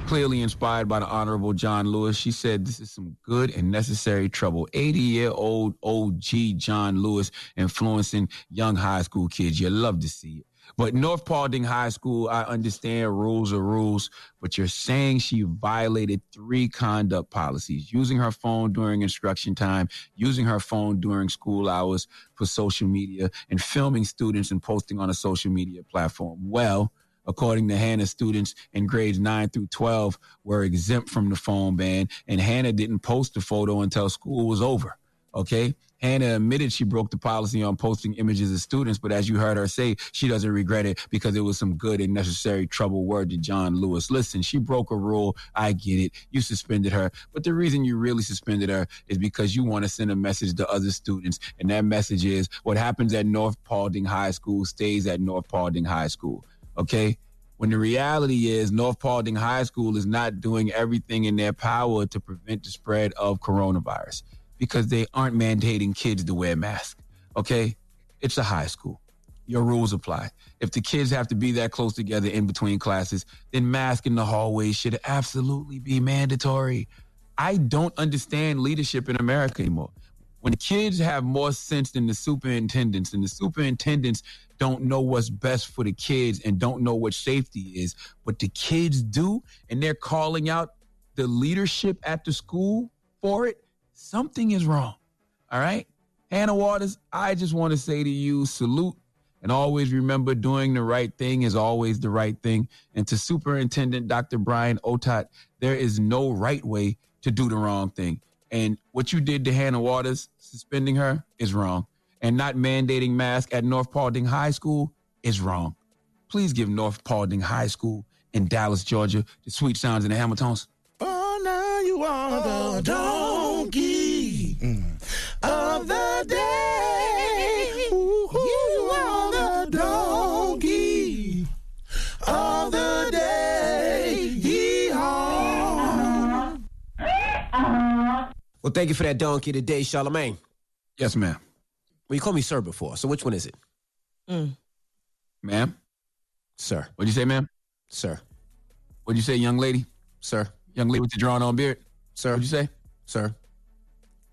clearly inspired by the Honorable John Lewis. She said this is some good and necessary trouble. 80 year old OG John Lewis influencing young high school kids. You love to see it. But North Paulding High School, I understand rules are rules, but you're saying she violated three conduct policies using her phone during instruction time, using her phone during school hours for social media, and filming students and posting on a social media platform. Well, according to Hannah, students in grades 9 through 12 were exempt from the phone ban, and Hannah didn't post the photo until school was over. Okay. Hannah admitted she broke the policy on posting images of students, but as you heard her say, she doesn't regret it because it was some good and necessary trouble word to John Lewis. Listen, she broke a rule. I get it. You suspended her. But the reason you really suspended her is because you want to send a message to other students. And that message is what happens at North Paulding High School stays at North Paulding High School. Okay? When the reality is North Paulding High School is not doing everything in their power to prevent the spread of coronavirus because they aren't mandating kids to wear masks. Okay? It's a high school. Your rules apply. If the kids have to be that close together in between classes, then mask in the hallways should absolutely be mandatory. I don't understand leadership in America anymore. When the kids have more sense than the superintendents, and the superintendents don't know what's best for the kids and don't know what safety is, but the kids do, and they're calling out the leadership at the school for it, something is wrong. All right? Hannah Watters, I just want to say to you, salute. And always remember doing the right thing is always the right thing. And to Superintendent Dr. Brian Otott, there is no right way to do the wrong thing. And what you did to Hannah Watters, suspending her, is wrong. And not mandating masks at North Paulding High School is wrong. Please give North Paulding High School in Dallas, Georgia, the sweet sounds and the Hamiltons. Oh, now you are the oh, donkey Well, thank you for that donkey today, Charlamagne. Yes, ma'am. Well, you called me sir before, so which one is it? Mm. Ma'am? Sir. What'd you say, ma'am? Sir. What'd you say, young lady? Sir. Young lady with the drawn on beard? Sir. What'd you say? Sir.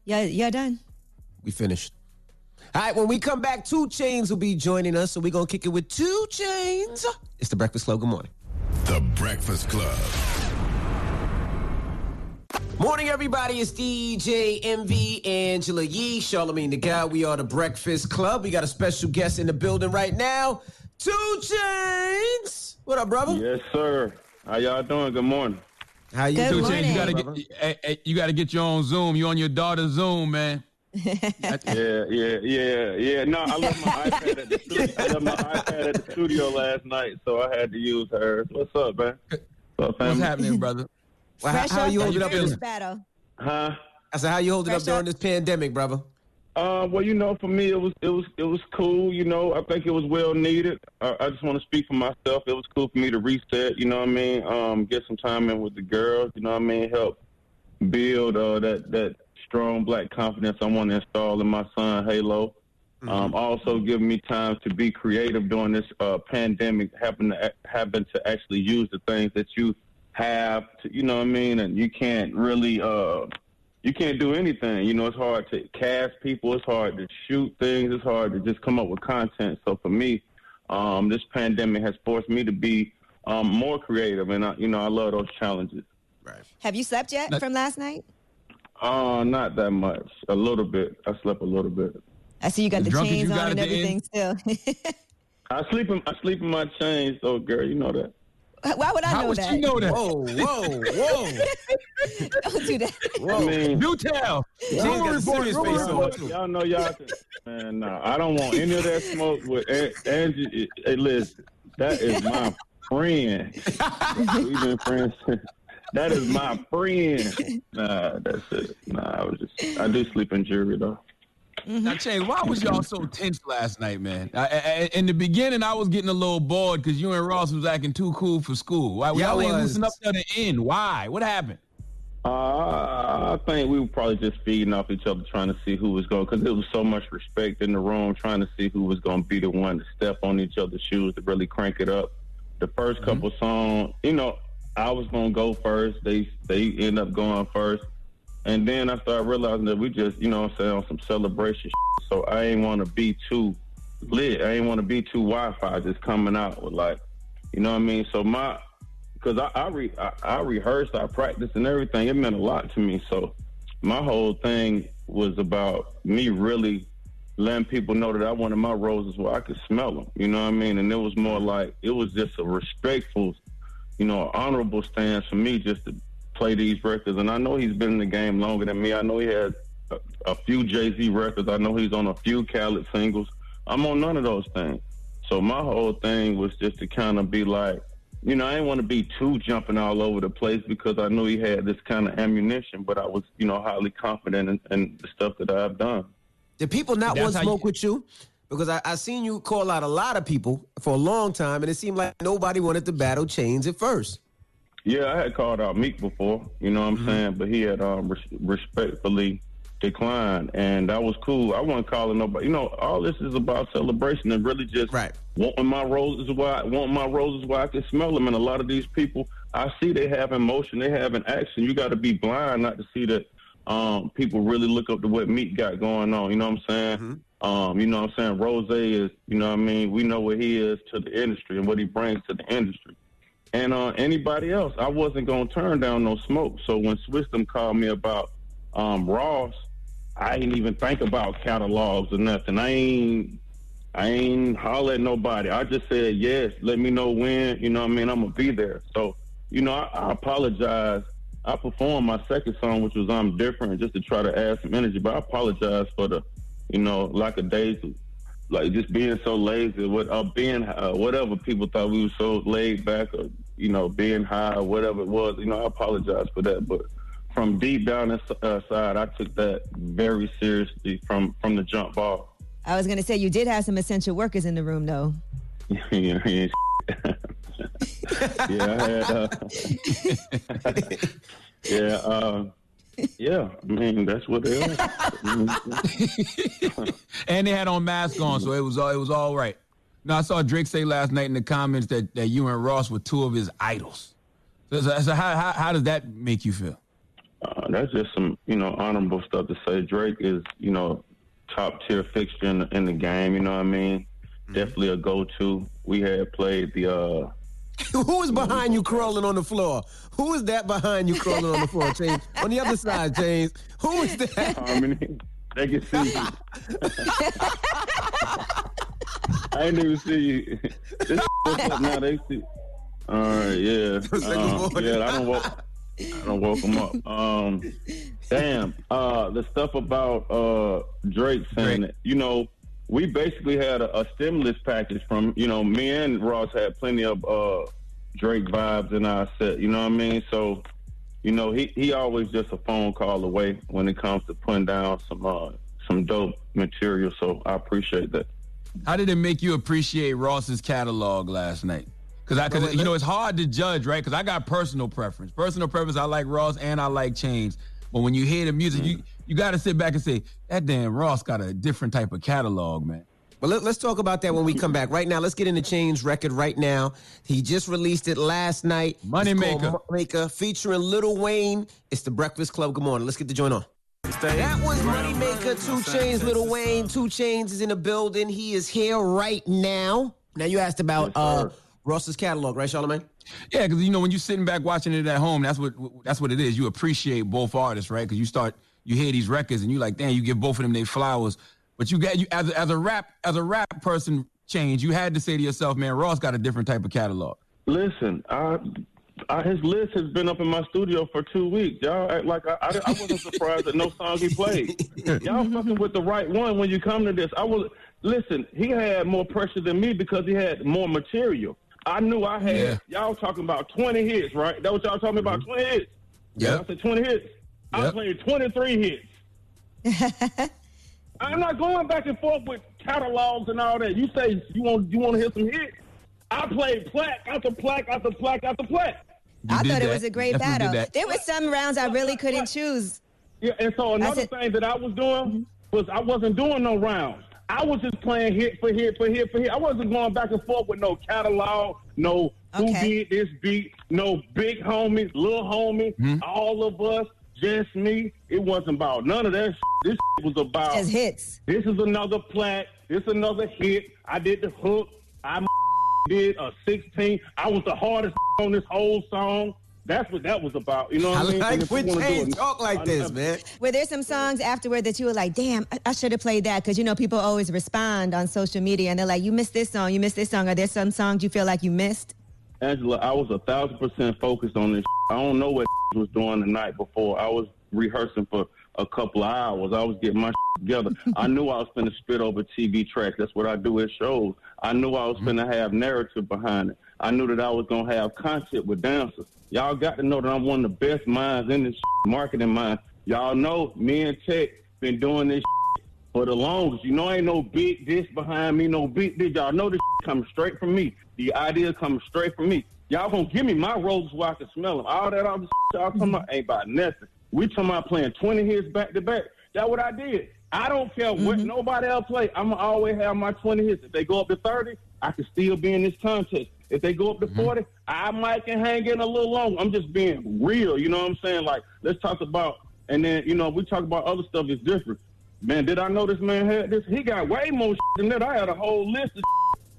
Yeah, you're done. We finished. All right, when we come back, Two Chainz will be joining us, so we're going to kick it with Two Chainz. It's the Breakfast Club. Good morning. The Breakfast Club. Morning, everybody. It's DJ Envy Angela Yee, Charlamagne the God. We are the Breakfast Club. We got a special guest in the building right now. Two Chainz. What up, brother? Yes, sir. How y'all doing? Good morning. How you Two doing? Chainz, you gotta get hey, hey, you gotta get your own Zoom. You on your daughter's Zoom, man. Yeah, yeah, yeah, yeah. No, I left my iPad at the studio. I left my iPad at the studio last night, so I had to use hers. What's up, man? What's up. What's happening, brother? Well, how, Fresh how off you the holding up? British In, battle. Huh? I said, how you holding up Fresh during up. this pandemic, brother? Uh, well, you know, for me, it was it was it was cool. You know, I think it was well needed. I, I just want to speak for myself. It was cool for me to reset. You know what I mean? Um, get some time in with the girls. You know what I mean? Help build uh, that that strong black confidence I want to install in my son Halo. Um, also giving me time to be creative during this uh, pandemic, Happen to having to actually use the things that you have to, you know what I mean, and you can't really uh, you can't do anything. You know, it's hard to cast people, it's hard to shoot things, it's hard to just come up with content. So for me, um, this pandemic has forced me to be um, more creative, and I, you know, I love those challenges. Right. Have you slept yet from last night? Uh, not that much, a little bit. I slept a little bit. I see you got As the chains on and at the everything still. I sleep in I sleep in my chains, though, girl. You know that. Why would I How know would that? she know that? Whoa, whoa, whoa. Don't do that. I mean, Do tell. Y'all, Rumor got report, serious rumor report. y'all know y'all. Can, man, nah, I don't want any of that smoke with Angie. Eh, hey, listen, that is my friend. We've been friends. since- That is my friend. Nah, that's it. Nah, I was just. I do sleep in jury though. Now, Chase, why was y'all so tense last night, man? I, I, in the beginning, I was getting a little bored because you and Ross was acting too cool for school. Why Y'all y'all ain't was. loosen up to the end? Why? What happened? Uh, I think we were probably just feeding off each other, trying to see who was going, because there was so much respect in the room, trying to see who was going to be the one to step on each other's shoes to really crank it up. The 1st couple songs, you know, I was going to go first. They they end up going first, and then I started realizing that we just, you know, I'm saying on some celebration. Shit. So I ain't want to be too lit. I ain't want to be too Wi-Fi, just coming out with like, you know what I mean. So my because I I, re, I I rehearsed, I practiced, and everything. It meant a lot to me. So my whole thing was about me really letting people know that I wanted my roses where I could smell them. You know what I mean? And it was more like it was just a respectful, you know, honorable stance for me just to play these records. And I know he's been in the game longer than me. I know he had a, a few Jay Z records. I know he's on a few Khaled singles. I'm on none of those things. So my whole thing was just to kind of be like, you know, I didn't want to be too jumping all over the place because I knew he had this kind of ammunition, but I was, you know, highly confident in, in the stuff that I've done. Did people not That's want how smoke you- with you? Because I, I seen you call out a lot of people for a long time, and it seemed like nobody wanted to battle Chainz at first. Yeah, I had called out Meek before, you know what I'm Mm-hmm. saying, but he had um, res- respectfully declined, and that was cool. I wasn't calling nobody. You know, all this is about celebration and really just wanting my roses where I want my roses where I can smell them. And a lot of these people, I see they have emotion, they have an action. You got to be blind not to see that um, people really look up to what Meek got going on. You know what I'm saying? Mm-hmm. Um, you know what I'm saying? Rose is, you know what I mean? We know what he is to the industry and what he brings to the industry. And uh, anybody else, I wasn't gonna turn down no smoke. So when Swisdom called me about um, Ross, I didn't even think about catalogs or nothing. I ain't, I ain't holler at nobody. I just said yes. Let me know when. You know what I mean? I'm gonna be there. So you know, I, I apologize. I performed my second song, which was "I'm Different," just to try to add some energy. But I apologize for the, you know, lack of days like just being so lazy, what uh, being uh, whatever people thought we were so laid back, or you know, being high, or whatever it was. You know, I apologize for that, but from deep down inside, I took that very seriously from from the jump off. I was gonna say you did have some essential workers in the room though. yeah, yeah, yeah, I had, uh, yeah, uh, yeah. I mean, that's what they are. and they had on masks on, so it was all it was all right. Now I saw Drake say last night in the comments that, that you and Ross were two of his idols. So, so, so how, how how does that make you feel? Uh, that's just some, you know, honorable stuff to say. Drake is, you know, top tier fixture in the, in the game. You know what I mean? Definitely a go to. We had played the. uh Who is behind you crawling on the floor? Who is that behind you crawling on the floor, James? on the other side, James. Who is that? Harmony. They can see you. I didn't even see you. This up now? They see. All right, yeah, Um, yeah. I don't woke. I don't woke them up. Um, damn. Uh, the stuff about uh Drake saying that you know we basically had a, a stimulus package from you know me and Ross had plenty of uh Drake vibes in our set. You know what I mean? So you know he he always just a phone call away when it comes to putting down some uh some dope material. So I appreciate that. How did it make you appreciate Ross's catalog last night? Because I, cause, you know, it's hard to judge, right? Because I got personal preference. Personal preference, I like Ross and I like Chainz. But when you hear the music, you you got to sit back and say, that damn Ross got a different type of catalog, man. Well, let, us talk about that when we come back. Right now, let's get into Chainz record right now. He just released it last night. Money It's Maker. Money Maker, featuring Lil Wayne. It's the Breakfast Club. Good morning. Let's get the joint on. That was Moneymaker, Two Chainz, Lil Wayne. Two Chainz is in the building. He is here right now. Now you asked about uh Ross's catalog, right, Charlamagne? Yeah, because you know when you're sitting back watching it at home, that's what that's what it is. You appreciate both artists, right? Because you start you hear these records and you like, damn, you give both of them their flowers. But you got you as a, as a rap as a rap person change, you had to say to yourself, man, Ross got a different type of catalog. Listen, I, I, his list has been up in my studio for two weeks. Y'all act like I, I, I wasn't surprised at no song he played. Y'all fucking with the right one when you come to this. I was listen. He had more pressure than me because he had more material. I knew I had. Yeah. Y'all talking about twenty hits, right? That what y'all talking about? Mm-hmm. Twenty hits. Yeah. I said twenty hits. I played twenty three hits. I'm not going back and forth with catalogs and all that. You say you want you want to hear some hits. I played plaque after plaque after plaque after plaque. I thought it was a great battle. There were some rounds I really couldn't choose. Yeah, and so another thing that I was doing mm-hmm. was I wasn't doing no rounds. I was just playing hit for hit for hit for hit. I wasn't going back and forth with no catalog, no who did this beat, no big homie, little homie, mm-hmm. all of us, just me. It wasn't about none of that. Shit. This shit was about Just hits. This is another plaque. This is another hit. I did the hook. I did a 16. I was the hardest on this whole song. That's what that was about. You know what I, I mean? like And if you when wanna do Chainz it- talk like this, man. Were there some songs afterward that you were like, damn, I, I should have played that? Because, you know, people always respond on social media and they're like, you missed this song, you missed this song. Are there some songs you feel like you missed? Angela, I was a thousand percent focused on this. I don't know what was doing the night before. I was rehearsing for a couple of hours. I was getting my together. I knew I was going to spit over TV tracks. That's what I do at shows. I knew I was mm-hmm. going to have narrative behind it. I knew that I was going to have content with dancers. Y'all got to know that I'm one of the best minds in this marketing mind. Y'all know me and Tech been doing this for the longest. You know, ain't no big this behind me, no big this. Y'all know this coming straight from me. The ideas coming straight from me. Y'all gonna give me my roses where I can smell them. All that other y'all talking about ain't about nothing. We talking about playing 20 hits back to back. That's what I did. I don't care what mm-hmm. nobody else play. I'm gonna always have my 20 hits. If they go up to 30, I can still be in this contest. If they go up to mm-hmm. 40, I might can hang in a little longer. I'm just being real. You know what I'm saying? Like, let's talk about, and then, you know, we talk about other stuff that's different. Man, did I know this man had this? He got way more than that. I had a whole list of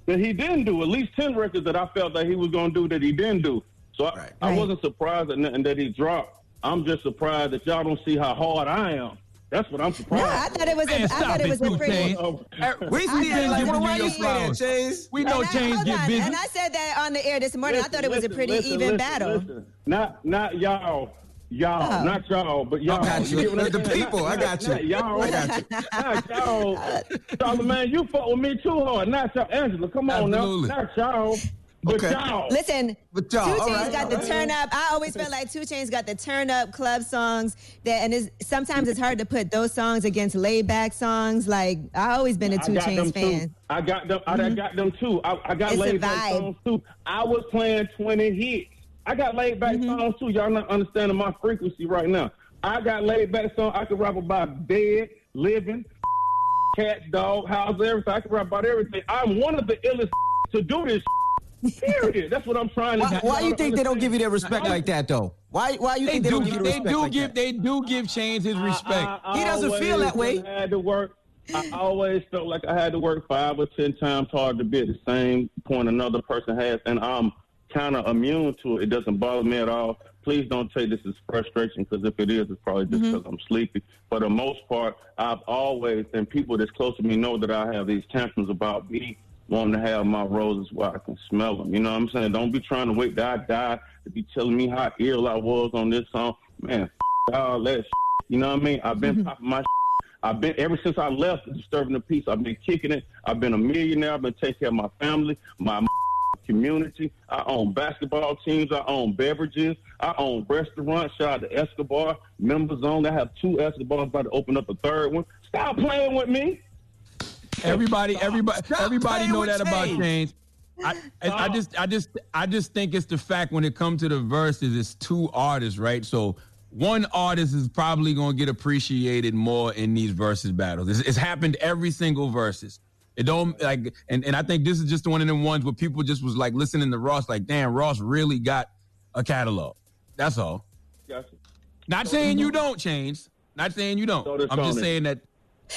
that he didn't do. At least 10 records that I felt that he was going to do that he didn't do. So I, I wasn't surprised at nothing that he dropped. I'm just surprised that y'all don't see how hard I am. That's what I'm surprised. No, I thought it was a, I thought it was a pretty. We I see thought it it like, was a well, why pretty- you say that, Chainz? We know And I- Chainz hold get on, busy. And I said that on the air this morning. I thought it was a pretty listen, even listen, battle. listen. Not not y'all. Y'all, Oh. not y'all, but y'all. I got you. get The people, Not- I got not- you. Not y'all. I got you. Not y'all. Charlie, man, you fuck with me too hard. Not y'all. Angela, come on Absolutely. now. Not y'all. But Okay. y'all. Listen, But y'all, all Chainz right, got the right. turn up. I always felt like Two Chainz got the turn up club songs. That and it's, sometimes it's hard to put those songs against laid back songs. Like I always been a I Two got Chainz them too. fan. I got them. I, I mm-hmm. got them too. I, I got It's laid back songs too. I was playing twenty hits. I got laid back mm-hmm. songs too. Y'all not understanding my frequency right now. I got laid back songs. I could rap about dead, living, cats, dog, house, everything. I could rap about everything. I'm one of the illest to do this. Period. That's what I'm trying to. Why, why you think they don't give you that respect like that, though? Why Why you They think they do, don't give you the they do like give that? they do give Chainz his respect. I He doesn't feel that way. Had to work. I always felt like I had to work five or ten times harder to be at the same point another person has, and I'm kind of immune to it. It doesn't bother me at all. Please don't take this as frustration because if it is, it's probably just mm-hmm. because I'm sleepy. For the most part, I've always, and people that's close to me know that I have these tantrums about me wanting to have my roses where I can smell them. You know what I'm saying? Don't be trying to wait till I die to be telling me how ill I was on this song. Man, f- all that shit. You know what I mean? I've been mm-hmm. popping my I've been ever since I left disturbing the peace. I've been kicking it. I've been a millionaire. I've been taking care of my family, my community. I own basketball teams. I own beverages. I own restaurants. Shout out to Escobar. Members only. I have two Escobars. About to open up a third one. Stop playing with me. Everybody, everybody, Stop everybody know with that about Change. change. I, I, I just, I just, I just think it's the fact when it comes to the Verzuz, it's two artists, right? So one artist is probably gonna get appreciated more in these Verzuz battles. It's, it's happened every single Verzuz. It don't like, and, and I think this is just one of them ones where people just was like listening to Ross, like, damn, Ross really got a catalog. That's all. Gotcha. Not saying you don't change. Not saying you don't. does I'm just saying that.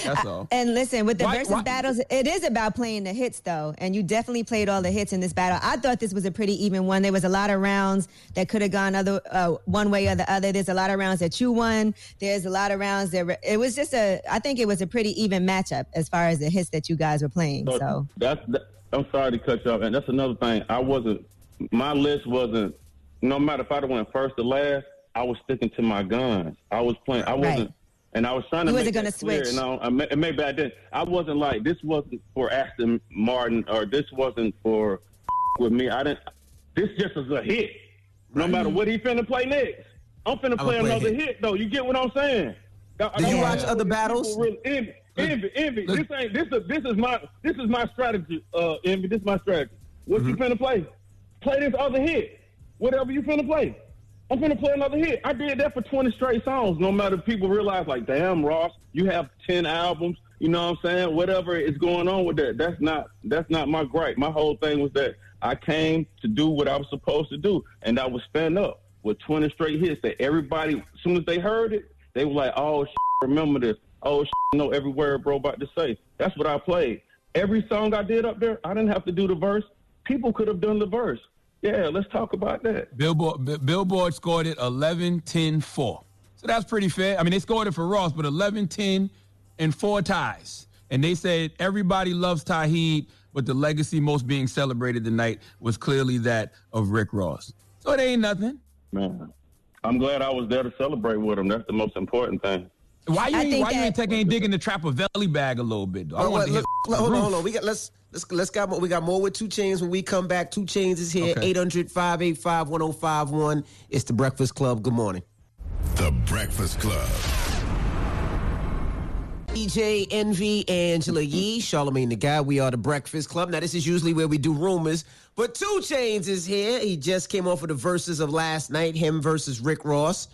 That's all. And listen, with the Why- Verzuz why- battles, it is about playing the hits, though. And you definitely played all the hits in this battle. I thought this was a pretty even one. There was a lot of rounds that could have gone other uh, one way or the other. There's a lot of rounds that you won. There's a lot of rounds that re- it was just a. I think it was a pretty even matchup as far as the hits that you guys were playing. So So that's that, I'm sorry to cut you off, and that's another thing. I wasn't. My list wasn't. No matter if I'd have went first or last, I was sticking to my guns. I was playing. I wasn't. And I was trying to You make wasn't gonna that clear, switch. And I, I, may- and maybe I didn't. I wasn't like this wasn't for Aston Martin or this wasn't for with me. I didn't. This just is a hit. No matter what he finna play next, I'm finna I'ma play play another hit. hit. though. You get what I'm saying? That- Did you that's watch why other battles? Really, envy, envy, envy. This ain't this is this is my this is my strategy. Uh, envy. This is my strategy. What you finna play? Play this other hit. Whatever you finna play. I'm gonna play another hit. I did that for 20 straight songs. No matter if people realize, like, damn, Ross, you have 10 albums. You know what I'm saying? Whatever is going on with that, that's not that's not my gripe. My whole thing was that I came to do what I was supposed to do, and I was stand up with 20 straight hits. That everybody, as soon as they heard it, they were like, "Oh, remember this? Oh, know every word bro about to say." That's what I played. Every song I did up there, I didn't have to do the verse. People could have done the verse. Yeah, let's talk about that. Billboard B- Billboard scored it 11 10 4. So that's pretty fair. I mean, they scored it for Ross, but 11 10 and four ties. And they said everybody loves Tauheed, but the legacy most being celebrated tonight was clearly that of Rick Ross. So it ain't nothing. Man, I'm glad I was there to celebrate with him. That's the most important thing. Why you I ain't, think why you ain't taking ain't digging the trap a belly bag a little bit? Though? I Well, wanted to well, hit look, hold on, hold on. We got let's let's let's got more, we got more with two Chainz when we come back. Two Chainz is here. Okay. 800-585-1051. It's the Breakfast Club. Good morning. The Breakfast Club. DJ Envy, Angela Yee, Charlamagne the God. We are the Breakfast Club. Now, this is usually where we do rumors, but Two Chainz is here. He just came off of the Verzuz of last night, him versus Rick Ross.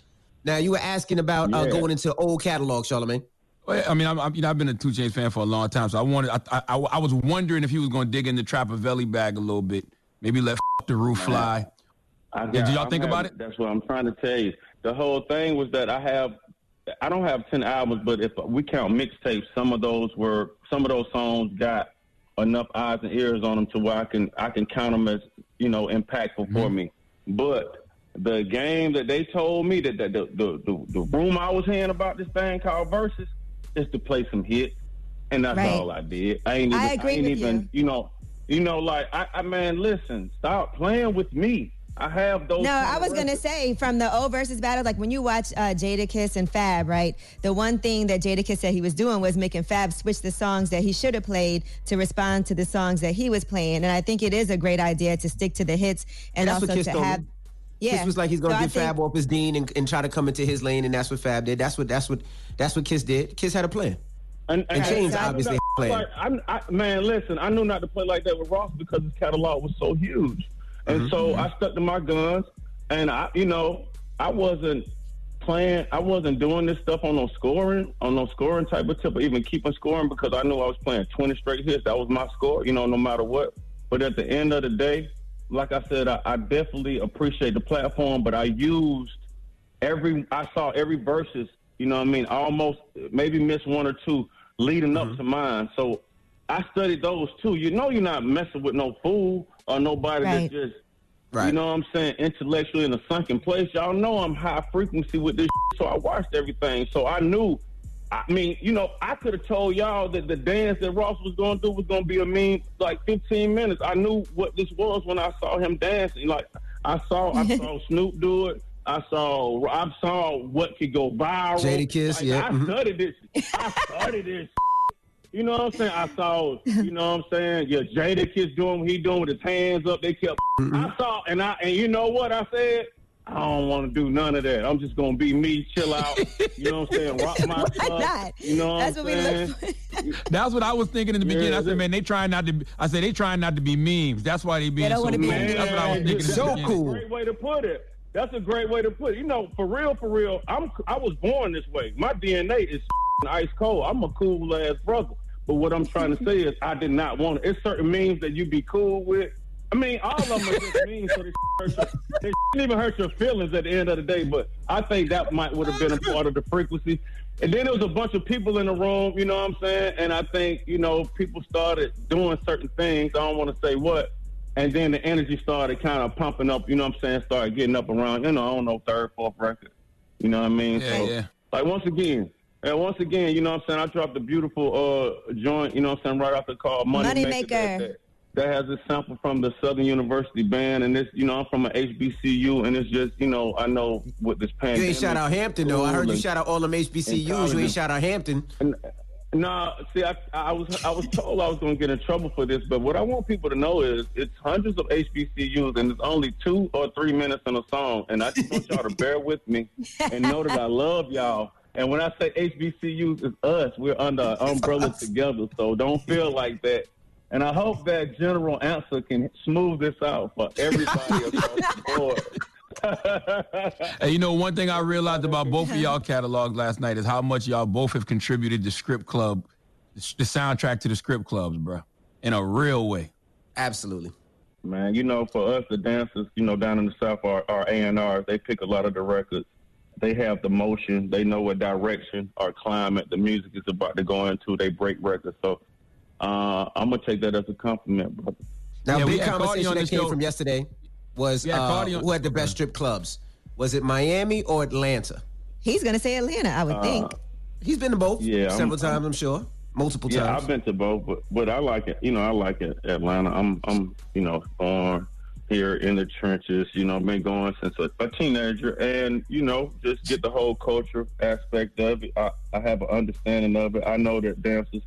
Now, you were asking about uh, going into old catalog, Charlamagne. Well, I mean, I'm, I'm, you know, I've been a Two Chainz fan for a long time, so I wanted, I, I, I, was wondering if he was going to dig in the Trap-A-Velli bag a little bit, maybe let the roof fly. I Did y'all I'm think about it? That's what I'm trying to tell you. The whole thing was that I have, I don't have ten albums, but if we count mixtapes, some of those were, some of those songs got enough eyes and ears on them to where I can, I can count them as, you know, impactful for Mm-hmm. me. But the game that they told me that, that the, the the the room I was hearing about this thing called Verzuz is to play some hits, and that's Right. all I did. I ain't even, I agree ain't with even, you. you know, you know, like I, I man, listen, stop playing with me. I have those. No, I was gonna say from the O Verzuz battle, like when you watch uh, Jadakiss and Fab, right? The one thing that Jadakiss said he was doing was making Fab switch the songs that he should have played to respond to the songs that he was playing, and I think it is a great idea to stick to the hits and That's also to have. Yeah, Kiss was like he's gonna So get think- Fab off his dean and, and try to come into his lane, and that's what Fab did. That's what that's what that's what Kiss did. Kiss had a plan. And, And Chainz I- I- obviously I- played. like, man, listen, I knew not to play like that with Ross because his catalog was so huge, and Mm-hmm. so I stuck to my guns. And I, you know, I wasn't playing. I wasn't doing this stuff on no scoring, on no scoring type of tip, or even keeping scoring because I knew I was playing 20 straight hits. That was my score, you know, no matter what. But at the end of the day, like I said, I, I definitely appreciate the platform, but I used every I saw every Verzuz, you know what I mean, almost maybe missed one or two leading Mm-hmm. up to mine. So I studied those too. You know you're not messing with no fool or nobody Right. that just Right. you know what I'm saying, intellectually in a sunken place. Y'all know I'm high frequency with this so I watched everything. So I knew I mean, you know, I could have told y'all that the dance that Ross was going to do was going to be a mean like 15 minutes. I knew what this was when I saw him dancing. Like I saw, I saw Snoop do it. I saw, I saw what could go viral. Jadakiss, Like, yeah, I mhm. studied this. I studied this. You know what I'm saying? I saw, you know what I'm saying? Yeah, Jadakiss doing what he doing with his hands up. They kept. Mm-hmm. I saw, and I, and you know what I said? I don't want to do none of that. I'm just gonna be me, chill out. You know what I'm saying? Rock my Why stuff. not? You know what That's I'm what we saying? look for. That's what I was thinking in the beginning. I said, man, they trying not to. Be, I said they trying not to be memes. That's why they being don't so wanna be cool. That's what I was thinking. in the That's a great way to put it. That's a great way to put it. You know, for real, for real. I'm. I was born this way. My DNA is ice cold. I'm a cool ass brother. But what I'm trying to say is, I did not want it. It's certain memes that you be cool with. I mean, all of them are just mean, so they hurt your, they shouldn't even hurt your feelings at the end of the day. But I think that might would have been a part of the frequency. And then there was a bunch of people in the room, you know what I'm saying? And I think, you know, people started doing certain things. I don't want to say what. And then the energy started kind of pumping up, you know what I'm saying? Started getting up around, you know, I don't know, third, fourth record. You know what I mean? Yeah, yeah. Like once again, and once again, you know what I'm saying? I dropped a beautiful uh joint, you know what I'm saying, right off the call, Money, Money Maker. Maker. That, has a sample from the Southern University band, and this, you know, I'm from an HBCU, and it's just, you know, I know with this pandemic. You ain't shout out Hampton though. I heard you shout out all them HBCUs. You ain't shout out Hampton. No, see, I, I was I was told I was going to get in trouble for this, but what I want people to know is it's hundreds of HBCUs, and it's only two or three minutes in a song, and I just want y'all to bear with me and know that I love y'all. And when I say HBCUs, it's us. We're under an umbrella together, so don't feel like that. And I hope that general answer can smooth this out for everybody across the board. Hey, you know, one thing I realized about both of y'all catalogs last night is how much y'all both have contributed to Script Club, the soundtrack to the Script Clubs, bro, in a real way. Absolutely. Man, you know, for us, the dancers, you know, down in the South, our, our A&Rs, they pick a lot of the records. They have the motion. They know what direction or climate the music is about to go into. They break records. So uh, I'm going to take that as a compliment, brother. Now, Yeah, big conversation that came show. from yesterday was We had uh, on- who had the best strip clubs? Was it Miami or Atlanta? He's gonna say Atlanta, I would think. He's been to both Yeah, I'm- several I'm- times, I'm sure. Multiple Yeah, times. I've been to both, but but I like it. You know, I like it. Atlanta. I'm I'm you know born here in the trenches. You know, been going since a, a teenager, and you know, just get the whole culture aspect of it. I, I have an understanding of it. I know that dancers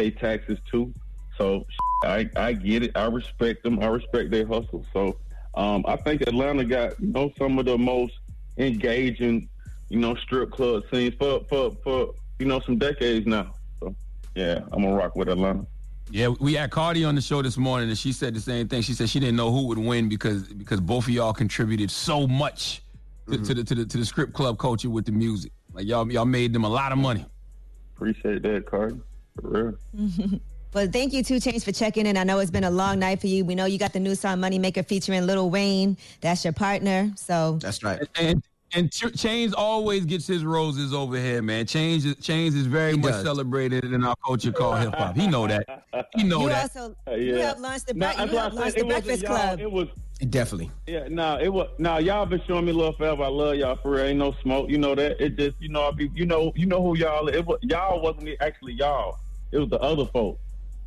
pay taxes too, so I I get it. I respect them. I respect their hustle. So um, I think Atlanta got you know some of the most engaging you know strip club scenes for for for you know some decades now. So yeah, I'm gonna rock with Atlanta. Yeah, we had Cardi on the show this morning, and she said the same thing. She said she didn't know who would win because because both of y'all contributed so much to, to the to the to the script club culture with the music. Like y'all y'all made them a lot of money. Appreciate that, Cardi. For real. Well, thank you, Two Chainz, for checking in. I know it's been a long night for you. We know you got the new song Moneymaker featuring Lil Wayne. That's your partner. So That's right. And and Ch- Chainz always gets his roses over here, man. Chainz is, Chainz is very much does. celebrated in our culture called hip hop. He know that. He know you that. also Uh, you yeah. helped launch the, Nah, bre- that's you why I helped said the Breakfast y'all, Club. It was Definitely. yeah. No, it was now y'all been showing me love forever. I love y'all for real. Ain't no smoke. You know that. It just you know I be you know you know who y'all. It was y'all wasn't me actually y'all. It was the other folk.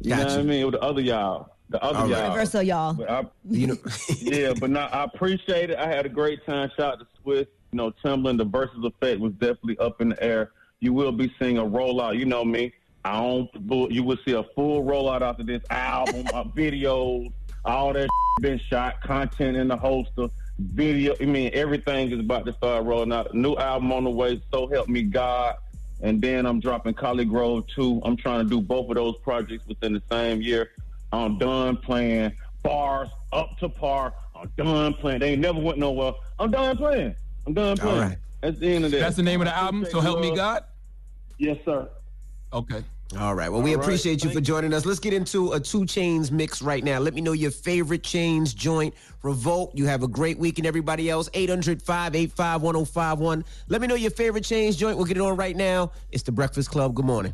You know what. I mean? It was the other y'all. The other All right. y'all. Universal, y'all. But I, You know, yeah, but now I appreciate it. I had a great time. Shout out to Swizz. You know, Timbaland, the Verzuz effect was definitely up in the air. You will be seeing a rollout. You know me. I don't. You will see a full rollout after this album, uh, videos, all that been shot, content in the holster, video. I mean, everything is about to start rolling out. New album on the way. So help me God. And then I'm dropping ColleGrove too. I'm trying to do both of those projects within the same year. I'm done playing bars up to par. I'm done playing. They ain't never went nowhere. I'm done playing. I'm done playing. right. That's the end of that. That's the name of the album. So help me uh, God. Yes, sir. Okay. All right. Well, we All right. appreciate you for joining us. Let's get into a two Chainz mix right now. Let me know your favorite Chainz joint. Revolt. You have a great week and everybody else. 800 585 1051. Let me know your favorite Chainz joint. We'll get it on right now. It's the Breakfast Club. Good morning.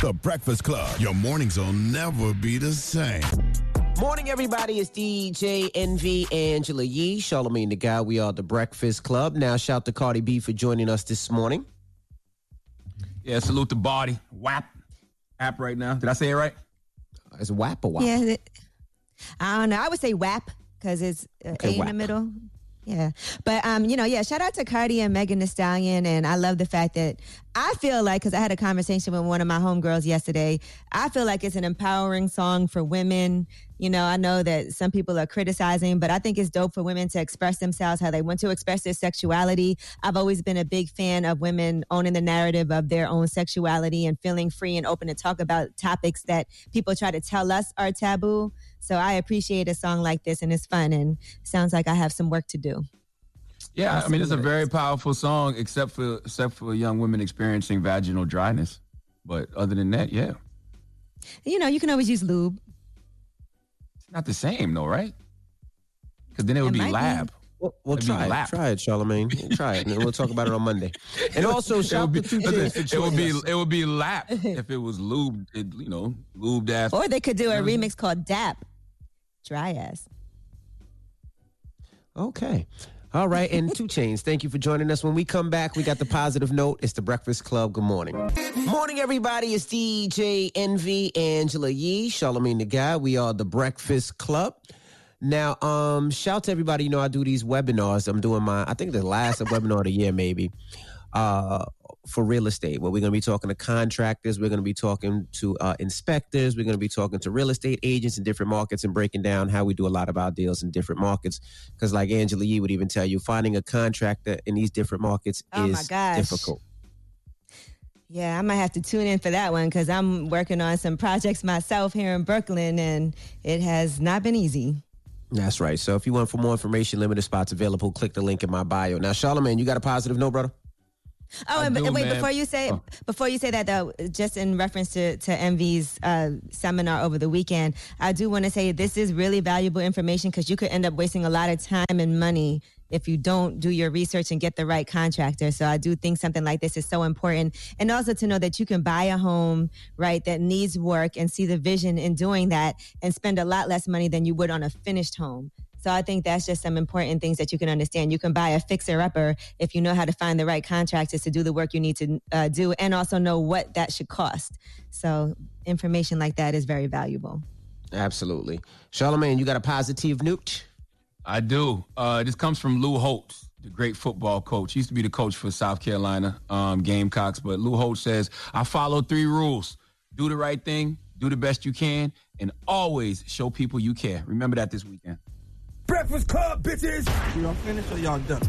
The Breakfast Club. Your mornings will never be the same. Morning, everybody. It's DJ Envy Angela Yee, Charlamagne the God. We are the Breakfast Club. Now, shout to Cardi B for joining us this morning. Yeah, salute the body. WAP app right now. Did I say it right? It's WAP or WAP? Yeah, it- I don't know. I would say WAP because it's uh, Okay, A in the middle. Yeah, but um, you know, yeah. Shout out to Cardi and Megan Thee Stallion, and I love the fact that I feel like because I had a conversation with one of my homegirls yesterday. I feel like it's an empowering song for women. You know, I know that some people are criticizing, but I think it's dope for women to express themselves how they want to express their sexuality. I've always been a big fan of women owning the narrative of their own sexuality and feeling free and open to talk about topics that people try to tell us are taboo. So I appreciate a song like this and it's fun and sounds like I have some work to do. Yeah, I mean it's a very powerful song, except for except for young women experiencing vaginal dryness. But other than that, yeah, You know, you can always use lube. it's not the same though, right? Because then it would It be might be. lab. Well, well It'd try it. lap. Try it, Charlamagne. Try it, and then we'll talk about it on Monday. And also, it shout would out to be, Two Chainz it would be joining it would be lap if it was lubed, it, you know, lubed ass. Or they could do a remix called DAP. Dry ass. Okay. All right, and Two Chainz, thank you for joining us. When we come back, we got the positive note. It's the Breakfast Club. Good morning. Morning, everybody. It's DJ Envy, Angela Yee, Charlamagne the God. We are the Breakfast Club. Now, um, shout to everybody. You know, I do these webinars. I'm doing my, I think the last webinar of the year, maybe, uh, for real estate, where we're going to be talking to contractors. We're going to be talking to uh, inspectors. We're going to be talking to real estate agents in different markets and breaking down how we do a lot of our deals in different markets. Because, like Angela Yee would even tell you, finding a contractor in these different markets Oh, is difficult. Yeah, I might have to tune in for that one because I'm working on some projects myself here in Brooklyn and it has not been easy. That's right. So if you want for more information, limited spots available. Click the link in my bio. Now, Charlamagne, you got a positive note, brother? Oh, and, do, and wait, man. before you say Oh. before you say that though, just in reference to to Envy's uh, seminar over the weekend, I do want to say this is really valuable information because you could end up wasting a lot of time and money if you don't do your research and get the right contractor. So I do think something like this is so important, and also to know that you can buy a home right that needs work and see the vision in doing that, and spend a lot less money than you would on a finished home. So I think that's just some important things that you can understand. You can buy a fixer upper if you know how to find the right contractors to do the work you need to uh, do, and also know what that should cost. So information like that is very valuable. Absolutely. Charlamagne, you got a positive newt? I do. Uh, this comes from Lou Holtz, the great football coach. He used to be the coach for South Carolina um, Gamecocks, but Lou Holtz says, I follow three rules. Do the right thing, do the best you can, and always show people you care. Remember that this weekend. Breakfast Club, bitches. Y'all finished or y'all done?